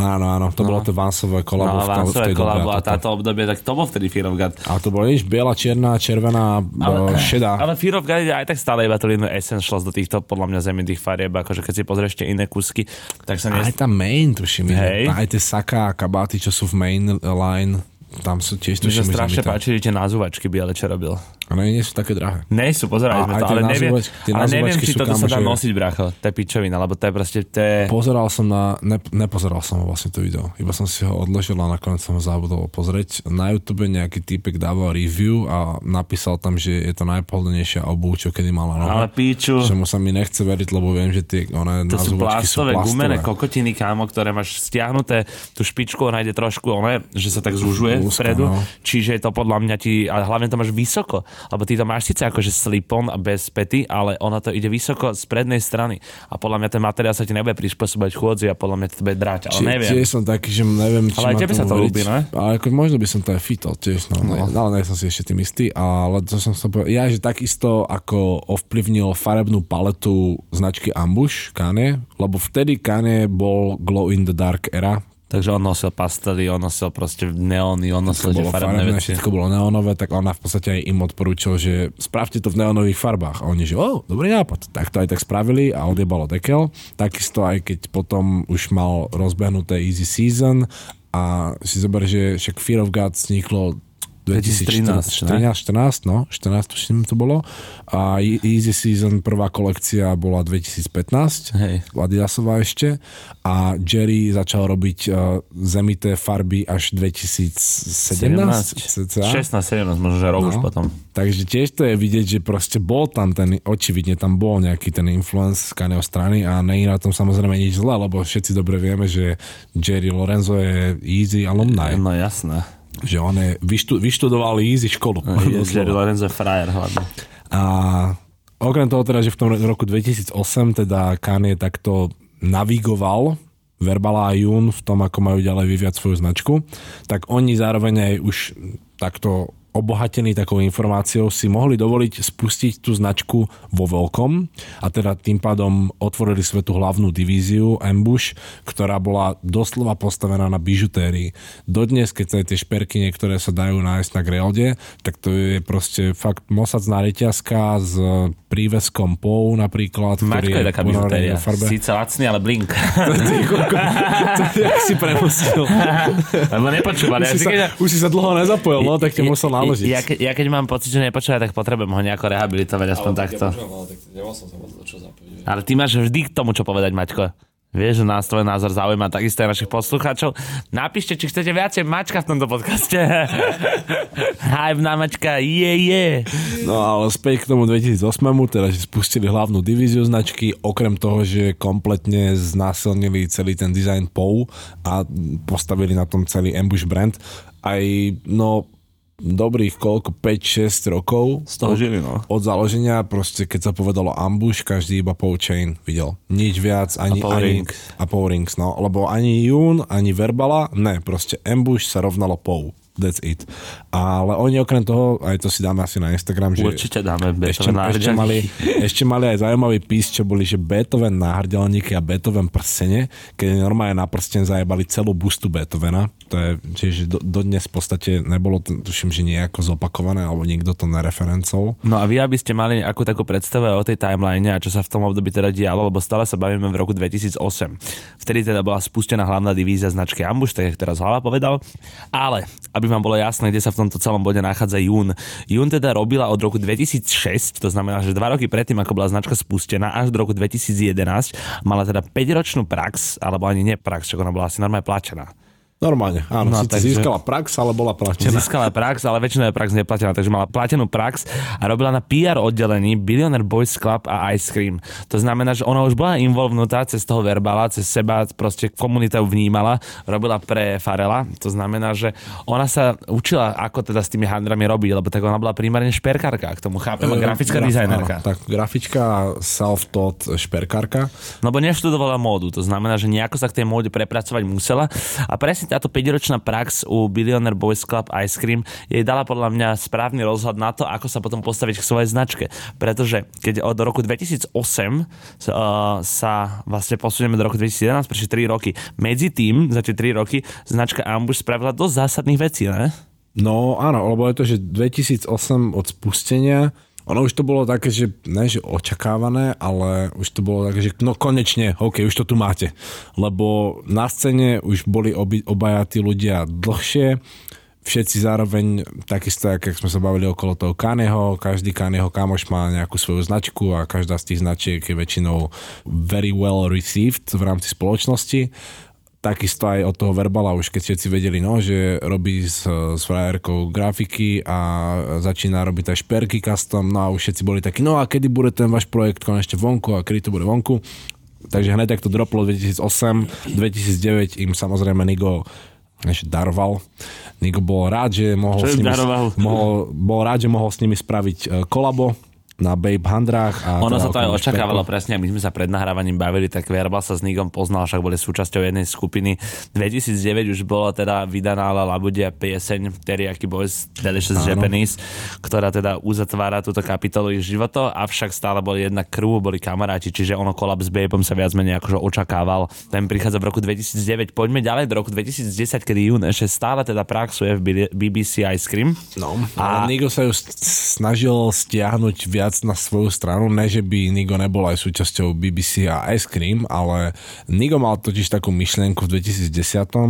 Áno, áno, to bolo to Vansové kolabo No, tom- v Vansové kolabo a táto obdobie, tak to bol vtedy Fear of God. A to bolo nič, biela, čierna, červená, ale, šedá. Ale Fear of God ide aj tak stále iba tú línu Essentials do týchto podľa mňa zemitých farieb, akože keď si pozrieš tie iné kúsky, tak sa Aj nes... tá main, tuším, Hej. je. aj tie saka a kabáty, čo sú v main line, tam sú tiež Mi sa tuším, strašne páčili tie názúvačky biele, čo robil. Ale nie sú také drahé. Nie sú, pozerali A sme to, ale neviem, ale neviem či sú toto sa dá nosiť, bracho. To je pičovina, lebo to je proste, to je... Pozeral som na, ne, nepozeral som vlastne to video, iba som si ho odložil a nakoniec som ho zabudol pozrieť. Na YouTube nejaký typek dával review a napísal tam, že je to najpohodlnejšia obuv, čo kedy mala noha. Ale píču, Že mu sa mi nechce veriť, lebo viem, že tie one to sú plastové, gumené kokotiny, kámo, ktoré máš stiahnuté, tú špičku, ona ide trošku, one, že sa tak zužuje vpredu, no. čiže je to podľa mňa ti, a hlavne to máš vysoko, lebo ty to máš síce akože slipon a bez pety, ale ono to ide vysoko z prednej strany a podľa mňa ten materiál sa ti nebude prispôsobovať chôdzi a podľa mňa to bude drať, ale Či, neviem. tiež som taký, že neviem, či Ale aj tebe sa to ľúbi, ne? Ale ako, možno by som to aj fitol tiež, no. no. Ale nie som si ešte tým istý, ale to som sa povedal. Ja, že takisto ako ovplyvnil farebnú paletu značky Ambush, Kanye, lebo vtedy Kanye bol glow in the dark era, Takže on nosil pastely, on nosil proste neóny, on nosil bolo farebné veci. všetko bolo neonové, tak ona v podstate aj im odporúčil, že spravte to v neonových farbách. A oni, že o, dobrý nápad. Tak to aj tak spravili a odjebalo dekel. Takisto aj keď potom už mal rozbehnuté Easy Season a si zober, že však Fear of God vzniklo 2013, 2013, 14, no, 14 tuším to bolo. A Easy Season prvá kolekcia bola 2015, Hej. Adidasová ešte. A Jerry začal robiť uh, zemité farby až 2017. 17, cca. 16, 17, možno, že rok No. už potom. Takže tiež to je vidieť, že proste bol tam ten, očividne tam bol nejaký ten influence z Kanyeho strany a nie je na tom samozrejme nič zlé, lebo všetci dobre vieme, že Jerry Lorenzo je easy alumni, No jasné. Že on je, vyštu, vyštudoval easy školu. Jerry Lorenzo je frajer hlavne. A okrem toho teda, že v tom roku 2008 teda Kanye takto navigoval Verbala a Jun v tom, ako majú ďalej vyviať svoju značku, tak oni zároveň aj už takto obohatení takou informáciou si mohli dovoliť spustiť tú značku vo veľkom a teda tým pádom otvorili svetu hlavnú divíziu Ambush, ktorá bola doslova postavená na bižutérii. Dodnes, keď sa tie šperky niektoré sa dajú nájsť na Grailde, tak to je proste fakt mosacná reťazka s príveskom POU napríklad, Mačko je taká bižutéria. farbe. Síce lacný, ale blink. (laughs) Jak si prepustil. (laughs) Lebo nepočúval. Ja už, si si sa, keď, už si sa dlho nezapojil, no, tak ti musel naložiť. ja, keď, ja keď mám pocit, že nepočúva, tak potrebujem ho nejako rehabilitovať aspoň takto. Ja ale tak nemal som sa moc do čo zapojiť. Ale ty máš vždy k tomu, čo povedať, Maťko. Vieš, že nás tvoj názor zaujíma takisto aj našich poslucháčov. Napíšte, či chcete viacej Mačka v tomto podcaste. (laughs) Hype na Mačka, je, je. No ale späť k tomu 2008, teda že spustili hlavnú divíziu značky, okrem toho, že kompletne znásilnili celý ten design POU a postavili na tom celý Ambush brand. Aj, no, dobrých koľko, 5-6 rokov. Z toho žili, no. Od založenia, proste keď sa povedalo ambush, každý iba chain videl. Nič viac, ani... A POW ani rings. A POW rings, no. Lebo ani Jún, ani Verbala, ne, proste ambush sa rovnalo POW. That's it. Ale oni okrem toho, aj to si dáme asi na Instagram, že Určite dáme ešte, ešte, mali, ešte mali aj zaujímavý pís, čo boli, že Beethoven náhrdelníky a Beethoven prsene, keď normálne na prsten zajebali celú bustu Beethovena. To je, čiže do, dodnes v podstate nebolo, tuším, že nejako zopakované, alebo nikto to nereferencol. No a vy, aby ste mali akú takú predstavu o tej timeline a čo sa v tom období teda dialo, lebo stále sa bavíme v roku 2008. Vtedy teda bola spustená hlavná divízia značky Ambush, tak jak teraz Hlava povedal. Ale, aby vám bolo jasné, kde sa v tomto celom bode nachádza Jún. Jún teda robila od roku 2006, to znamená, že dva roky predtým, ako bola značka spustená, až do roku 2011, mala teda 5-ročnú prax, alebo ani nie prax, čo ona bola asi normálne plačená. Normálne, áno, No, takže- získala prax, ale bola platená. Získala prax, ale väčšinou je prax neplatená, takže mala platenú prax a robila na PR oddelení Billionaire Boys Club a Ice Cream. To znamená, že ona už bola involvnutá cez toho verbala, cez seba, proste komunita ju vnímala, robila pre Farela. To znamená, že ona sa učila, ako teda s tými handrami robiť, lebo tak ona bola primárne šperkárka, k tomu chápem, a grafická Graf- dizajnerka. áno, Tak, grafička self-taught šperkárka. No bo neštudovala módu, to znamená, že nejako sa k tej móde prepracovať musela a presne táto 5-ročná prax u Billionaire Boys Club Ice Cream jej dala podľa mňa správny rozhľad na to, ako sa potom postaviť k svojej značke. Pretože keď od roku 2008 uh, sa vlastne posunieme do roku 2011, prešli 3 roky. Medzi tým, za tie 3 roky, značka Ambush spravila dosť zásadných vecí, ne? No áno, lebo je to, že 2008 od spustenia, ono už to bolo také, že ne, že očakávané, ale už to bolo také, že no konečne, OK, už to tu máte. Lebo na scéne už boli obi, obaja tí ľudia dlhšie, všetci zároveň, takisto, jak sme sa bavili okolo toho Kaneho, každý Kaneho kamoš má nejakú svoju značku a každá z tých značiek je väčšinou very well received v rámci spoločnosti takisto aj od toho Verbala, už keď všetci vedeli, no, že robí s, s frajerkou grafiky a začína robiť aj šperky custom, no a už všetci boli takí, no a kedy bude ten váš projekt konečne vonku a kedy to bude vonku. Takže hneď tak to droplo 2008, 2009 im samozrejme Nigo ešte daroval. Nigo bol rád, že mohol Čo s im nimi, daroval? mohol, bol rád, že mohol s nimi spraviť e, kolabo na Babe Handrách. A Ono teda sa to aj očakávalo šperkov. presne, my sme sa pred nahrávaním bavili, tak Verbal sa s Nigom poznal, však boli súčasťou jednej skupiny. 2009 už bola teda vydaná La Labudia pieseň Teriyaki Boys Delicious Áno. Japanese, ktorá teda uzatvára túto kapitolu ich životov, avšak stále boli jedna crew, boli kamaráti, čiže ono kolab s Babeom sa viac menej akože očakával. Ten prichádza v roku 2009. Poďme ďalej do roku 2010, kedy Jun ešte stále teda praxuje v BBC Ice Cream. No, A- Nigo sa ju snažil stiahnuť viac na svoju stranu, ne že by Nigo nebol aj súčasťou BBC a Ice Cream, ale Nigo mal totiž takú myšlienku v 2010,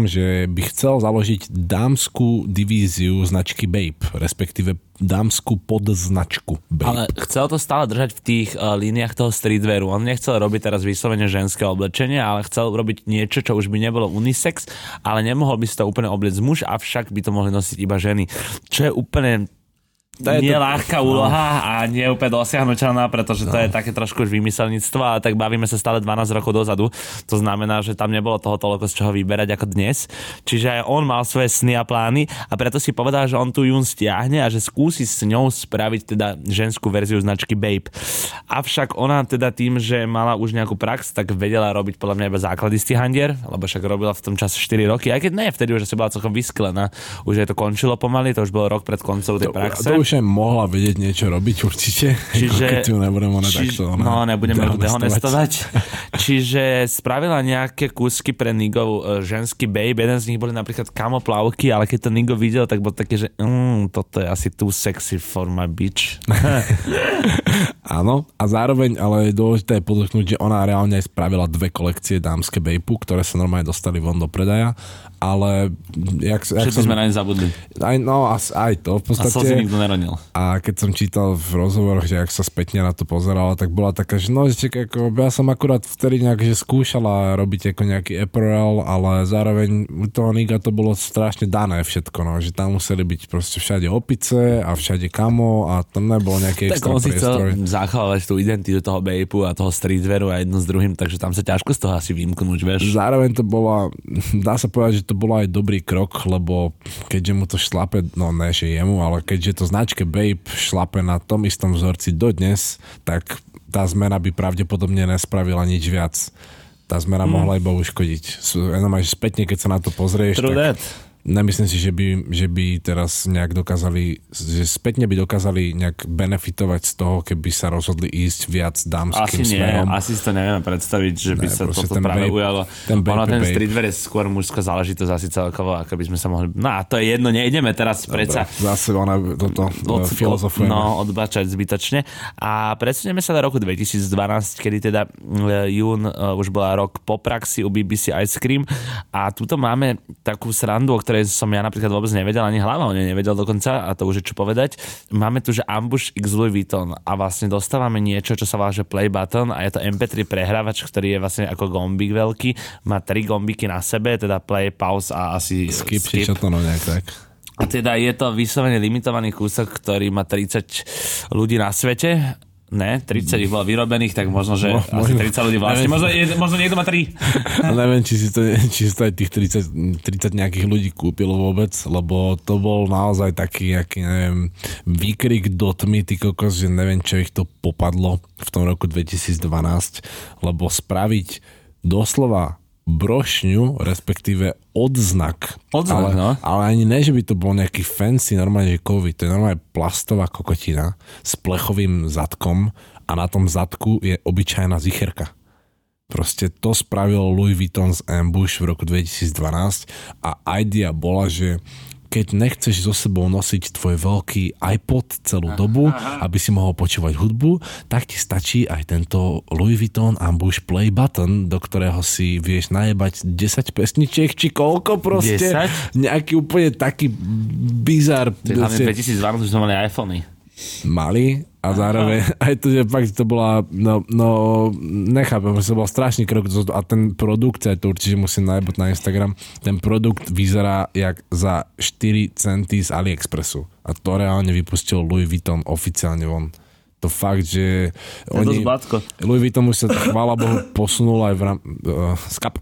že by chcel založiť dámskú divíziu značky Babe, respektíve dámskú podznačku Babe. Ale chcel to stále držať v tých uh, líniách toho streetwearu. On nechcel robiť teraz vyslovene ženské oblečenie, ale chcel robiť niečo, čo už by nebolo unisex, ale nemohol by si to úplne obliecť muž, avšak by to mohli nosiť iba ženy. Čo je úplne To je nie to- ľahká úloha a nie úplne dosiahnutelná, pretože to je také trošku už vymyselníctvo a tak bavíme sa stále 12 rokov dozadu. To znamená, že tam nebolo toho toľko z čoho vyberať ako dnes. Čiže aj on mal svoje sny a plány a preto si povedal, že on tu Jun stiahne a že skúsi s ňou spraviť teda ženskú verziu značky Babe. Avšak ona teda tým, že mala už nejakú prax, tak vedela robiť podľa mňa iba základy z handier, lebo však robila v tom čase 4 roky, aj keď ne, vtedy už asi bola celkom vysklená. Už jej to končilo pomaly, to už bolo rok pred koncom tej praxe. To už aj mohla vedieť niečo robiť určite. (laughs) Čiže, keď ju nebudem ona čiže- takto ona no, nebudeme ju dehonestovať. (laughs) Čiže spravila nejaké kúsky pre Nigov e, ženský babe. Jeden z nich boli napríklad kamoplavky, ale keď to Nigo videl, tak bol také, že mm, toto je asi too sexy for my bitch. (laughs) Áno, a zároveň ale je dôležité podotknúť, že ona reálne aj spravila dve kolekcie dámske bejpu, ktoré sa normálne dostali von do predaja, ale jak, jak Všetci sme na ne zabudli. aj, no, as, aj to v A podstate, nikto neronil. A keď som čítal v rozhovoroch, že ak sa spätne na to pozerala, tak bola taká, že no, že ako, ja som akurát vtedy nejak, že skúšala robiť ako nejaký apparel, ale zároveň u toho Niga to bolo strašne dané všetko, no, že tam museli byť proste všade opice a všade kamo a tam nebol nejaký Tak extra on si chcel zachovať tú identitu toho Bapeu a toho streetwearu a jedno s druhým, takže tam sa ťažko z toho asi vymknúť, vieš. Zároveň to bola, dá sa povedať, že to bol aj dobrý krok, lebo keďže mu to šlape, no ne, že jemu, ale keďže to značke Babe šlape na tom istom vzorci dodnes, tak tá zmena by pravdepodobne nespravila nič viac. Tá zmena mm. mohla iba uškodiť. Jenom aj že spätne, keď sa na to pozrieš, True tak that. Nemyslím si, že by, že by teraz nejak dokázali, že spätne by dokázali nejak benefitovať z toho, keby sa rozhodli ísť viac dámským Asi nie, smerom. asi si to nevieme predstaviť, že by Ne, sa proste toto práve vape- ujalo. ten vape ono, ten vape. streetwear je skôr mužská záležitosť asi celkovo, ako by sme sa mohli... No a to je jedno, nejdeme teraz predsa Zase ona toto od, filozofujeme. no, odbačať zbytočne. A presuneme sa do roku 2012, kedy teda e, jún e, už bola rok po praxi u BBC Ice Cream a tuto máme takú srandu, o ktorej som ja napríklad vôbec nevedel, ani hlava o nej nevedel dokonca a to už je čo povedať. Máme tu, že Ambush X Louis Vuitton a vlastne dostávame niečo, čo sa volá, že play button a je to MP3 prehrávač, ktorý je vlastne ako gombík veľký, má tri gombíky na sebe, teda play, pause a asi Skip, skip. čo to no nejak tak. a teda je to vyslovene limitovaný kúsok, ktorý má 30 ľudí na svete. Ne, 30 ich bolo vyrobených, tak možno, že Mo- asi možno- 30 ľudí vlastne. Možno, je, možno niekto má 3. (laughs) A neviem, či si to, či si to aj tých 30, 30 nejakých ľudí kúpilo vôbec, lebo to bol naozaj taký, aký, neviem, výkrik do tmy, ty kokos, že neviem, čo ich to popadlo v tom roku 2012, lebo spraviť doslova brošňu, respektíve odznak. Odznak, ale, no. ale ani ne, že by to bol nejaký fancy, normálne, kovy. To je normálne plastová kokotina s plechovým zadkom a na tom zadku je obyčajná zicherka. Proste to spravil Louis Vuitton z Ambush v roku 2012 a idea bola, že keď nechceš so sebou nosiť tvoj veľký iPod celú dobu, aby si mohol počúvať hudbu, tak ti stačí aj tento Louis Vuitton Ambush Play Button, do ktorého si vieš najebať 10 pesničiek, či koľko proste. 10? Nejaký úplne taký bizar. Hlavne proste- 2012 už sme mali iPhony. Mali a zároveň (laughs) aj to, že fakt to bola, no, no nechápem, že to bol strašný krok a ten produkt, ja to určite musím najebať na Instagram, ten produkt vyzerá jak za 4 centy z AliExpressu a to reálne vypustil Louis Vuitton oficiálne von. To fakt, že je blatko. Louis Vuitton už sa chvála Bohu posunul aj v rámci uh, skap.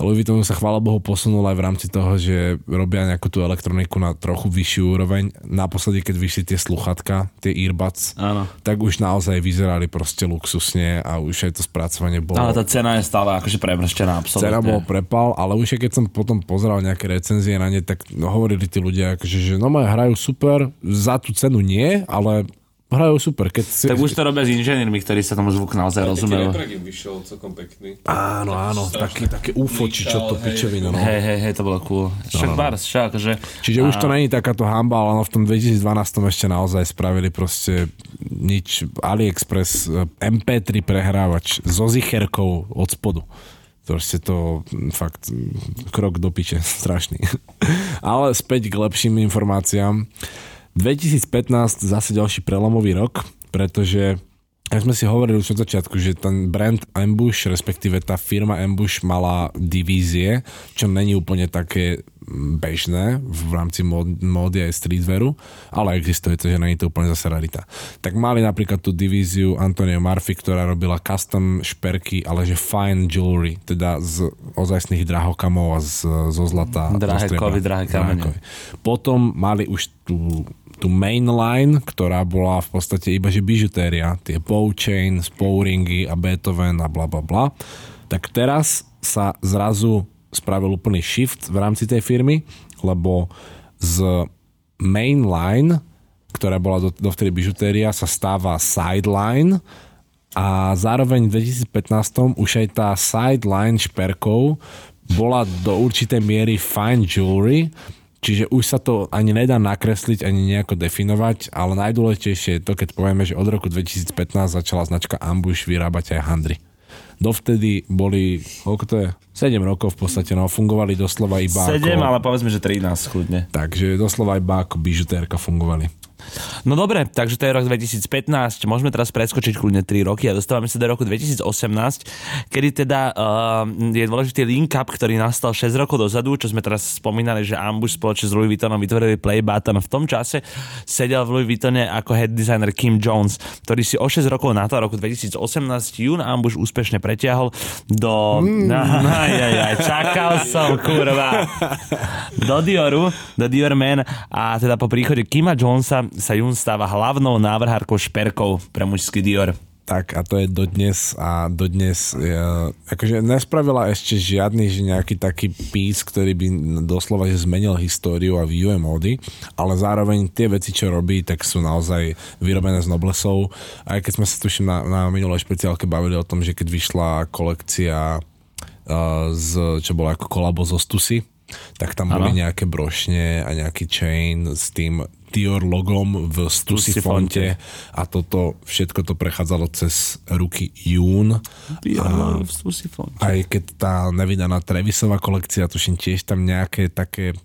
Louis Vuitton sa chvála Bohu posunul aj v rámci toho, že robia nejakú tú elektroniku na trochu vyššiu úroveň. Naposledy, keď vyšli tie sluchatka, tie earbuds, Áno. tak už naozaj vyzerali proste luxusne a už aj to spracovanie bolo... Ale tá cena je stále akože prebrštená absolútne. Cena bol prepal, ale už aj keď som potom pozeral nejaké recenzie na ne, tak no, hovorili tí ľudia, akože, že no hrajú super, za tú cenu nie, ale hrajú super. Keď si... Tak už to robia s inžiniermi, ktorí sa tomu zvuku naozaj Taký rozumejú. im vyšiel celkom pekný. Áno, áno, také, také UFO, či čo to pičovina. No. Hej, hej, hej, to bolo cool. Však bars, však, akože... Čiže už to není takáto hamba, ale ono v tom 2012 ešte naozaj spravili proste nič. AliExpress eh, MP3 prehrávač so zicherkou od spodu. Proste to mm, fakt mm, krok do piče, (laughs) strašný. Ale späť k lepším informáciám. 2015 zase ďalší prelomový rok, pretože ak sme si hovorili už od začiatku, že ten brand Ambush, respektíve tá firma Ambush mala divízie, čo není úplne také bežné v rámci mód, módy aj streetwearu, ale existuje to, že není to úplne zase rarita. Tak mali napríklad tú divíziu Antonio Murphy, ktorá robila custom šperky, ale že fine jewelry, teda z ozajstných drahokamov a z, zo zlata. Drahé kovy, drahé kamene. Potom mali už tú, tú mainline, ktorá bola v podstate iba že bižutéria, tie bow chain, spowringy a Beethoven a bla bla bla. Tak teraz sa zrazu spravil úplný shift v rámci tej firmy, lebo z mainline, ktorá bola do, dovtedy bižutéria, sa stáva sideline a zároveň v 2015 už aj tá sideline šperkov bola do určitej miery fine jewelry, čiže už sa to ani nedá nakresliť, ani nejako definovať, ale najdôležitejšie je to, keď povieme, že od roku 2015 začala značka Ambush vyrábať aj handry. Dovtedy boli, koľko to je? 7 rokov v podstate, no fungovali doslova iba 7, ako... ale povedzme, že 13 chudne. Takže doslova iba ako bižutérka fungovali. No dobre, takže to je rok 2015, môžeme teraz preskočiť kľudne 3 roky a dostávame sa do roku 2018, kedy teda uh, je dôležitý link up, ktorý nastal 6 rokov dozadu, čo sme teraz spomínali, že Ambush spoločne s Louis Vuittonom vytvorili Play Button. V tom čase sedel v Louis Vuittone ako head designer Kim Jones, ktorý si o 6 rokov na to, roku 2018, Jun Ambush úspešne pretiahol do... Mm. (laughs) Aj, aj, aj, čakal som, kurva. Do Dioru, do Dior Man a teda po príchode Kima Jonesa sa Jun stáva hlavnou návrhárkou šperkov pre mužský Dior. Tak a to je dodnes a dodnes je, akože nespravila ešte žiadny že nejaký taký pís, ktorý by doslova že zmenil históriu a vývoj módy, ale zároveň tie veci, čo robí, tak sú naozaj vyrobené z noblesov. Aj keď sme sa tuším na, na minulej špeciálke bavili o tom, že keď vyšla kolekcia uh, z, čo bola ako kolabo zo Stusy, tak tam boli ano. nejaké brošne a nejaký chain s tým Dior logom v Stussy fonte a toto, všetko to prechádzalo cez ruky Jún. Dior v Stussy fonte. Aj keď tá nevydaná Trevisová kolekcia, tuším tiež tam nejaké také,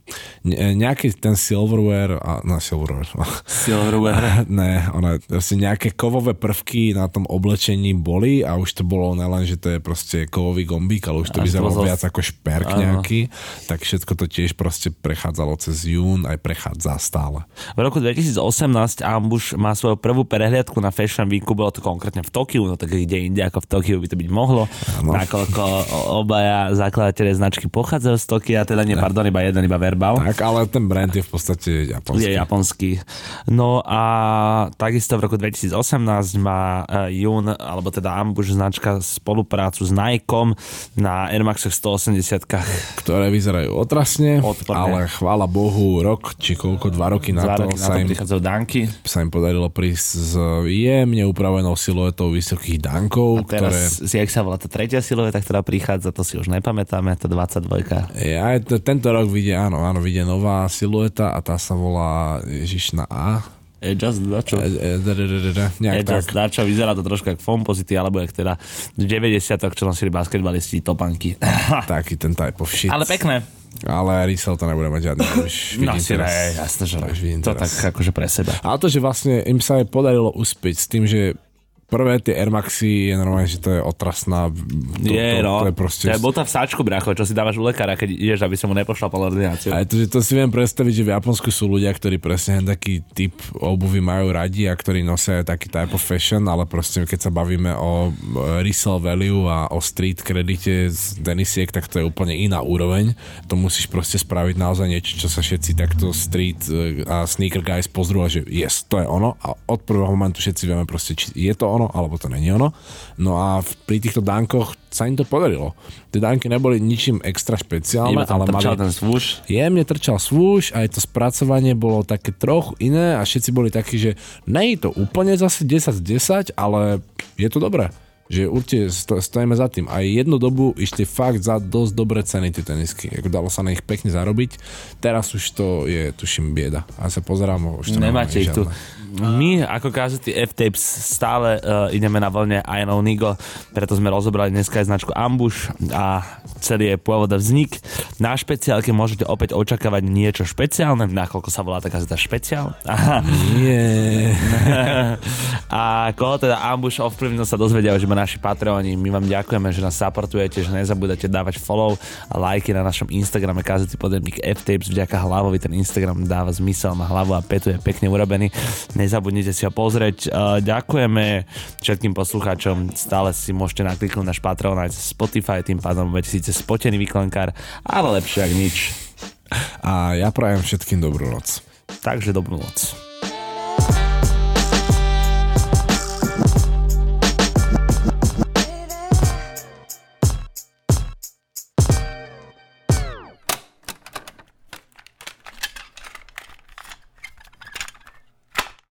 nejaký ten silverware, a, no silverware. (laughs) Silverware. (laughs) ne, ona, proste nejaké kovové prvky na tom oblečení boli a už to bolo nelen, že to je proste kovový gombík, ale už to vyzeralo viac ako šperk nejaký, tak všetko to tiež proste prechádzalo cez Jún, aj prechádza stále. V roku 2018 Ambush má svoju prvú prehliadku na Fashion Weeku, bolo to konkrétne v Tokiu, no tak kde inde ako v Tokiu by to byť mohlo. Ano. Nakoľko obaja zakladateľe značky pochádzajú z Tokia, teda nie, pardon, iba jeden, iba Verbal. Tak, ale ten brand je v podstate japonský. Je japonský. No a takisto v roku 2018 má Jun, alebo teda Ambush značka spoluprácu s Nikom na Air Max 180 ktoré vyzerajú otrasne, Odporne. ale chvála Bohu, rok či koľko, dva roky na to sa im, prichádzajú danky. Sa im podarilo prísť s jemne upravenou siluetou vysokých dankov. A teraz, ktoré... si, jak sa volá tá tretia silueta, ktorá prichádza, to si už nepamätáme, tá 22. Ja, to, tento rok vidie, áno, áno, vidie nová silueta a tá sa volá Ježiš na A. Just Dačo. Vyzerá to trošku ako Fomposity, alebo jak teda v 90 čo nosili basketbalisti, topanky. (laughs) Taký ten type of shit. Ale pekné. Ale resell to nebude mať žiadny. Už (laughs) no si teraz, ne, jasne, že to teraz. tak akože pre seba. Ale to, že vlastne im sa aj podarilo uspieť s tým, že prvé tie Air Maxy je normálne, že to je otrasná. To, je, to, no. To je proste... To je bota v sáčku, bracho, čo si dávaš u lekára, keď ideš, aby som mu nepošla po ordináciu. Aj to, že to si viem predstaviť, že v Japonsku sú ľudia, ktorí presne taký typ obuvy majú radi a ktorí nosia taký type of fashion, ale proste keď sa bavíme o resale value a o street kredite z denisiek, tak to je úplne iná úroveň. To musíš proste spraviť naozaj niečo, čo sa všetci takto street e, a sneaker guys pozrú a že yes, to je ono a od prvého momentu všetci vieme proste, či je to ono ono, alebo to není ono. No a pri týchto dánkoch sa im to podarilo. Tie dánky neboli ničím extra špeciálne, ale mali... ten svúš. Jemne trčal svúš, aj to spracovanie bolo také trochu iné a všetci boli takí, že nie je to úplne zase 10 z 10, ale je to dobré že určite stojíme za tým. Aj jednu dobu išli fakt za dosť dobré ceny tie tenisky. Ako dalo sa na nich pekne zarobiť. Teraz už to je, tuším, bieda. A sa pozerám, už to Nemáte ich tu my ako kazety F-Tapes stále uh, ideme na vlne I know Nigo, preto sme rozobrali dneska aj značku Ambush a celý je pôvoda vznik. Na špeciálke môžete opäť očakávať niečo špeciálne, nakoľko sa volá tá kazeta špeciál. Nie. (laughs) a koho teda Ambush ovplyvnil sa dozvedia že ma naši Patreoni. My vám ďakujeme, že nás supportujete, že nezabudete dávať follow a lajky na našom Instagrame kazety podemník F-Tapes. Vďaka hlavovi ten Instagram dáva zmysel, má hlavu a petu je pekne urobený nezabudnite si ho pozrieť. Ďakujeme všetkým poslucháčom, stále si môžete nakliknúť náš Patreon aj Spotify, tým pádom budete síce spotený výklenkár, ale lepšie ak nič. A ja prajem všetkým dobrú noc. Takže dobrú noc.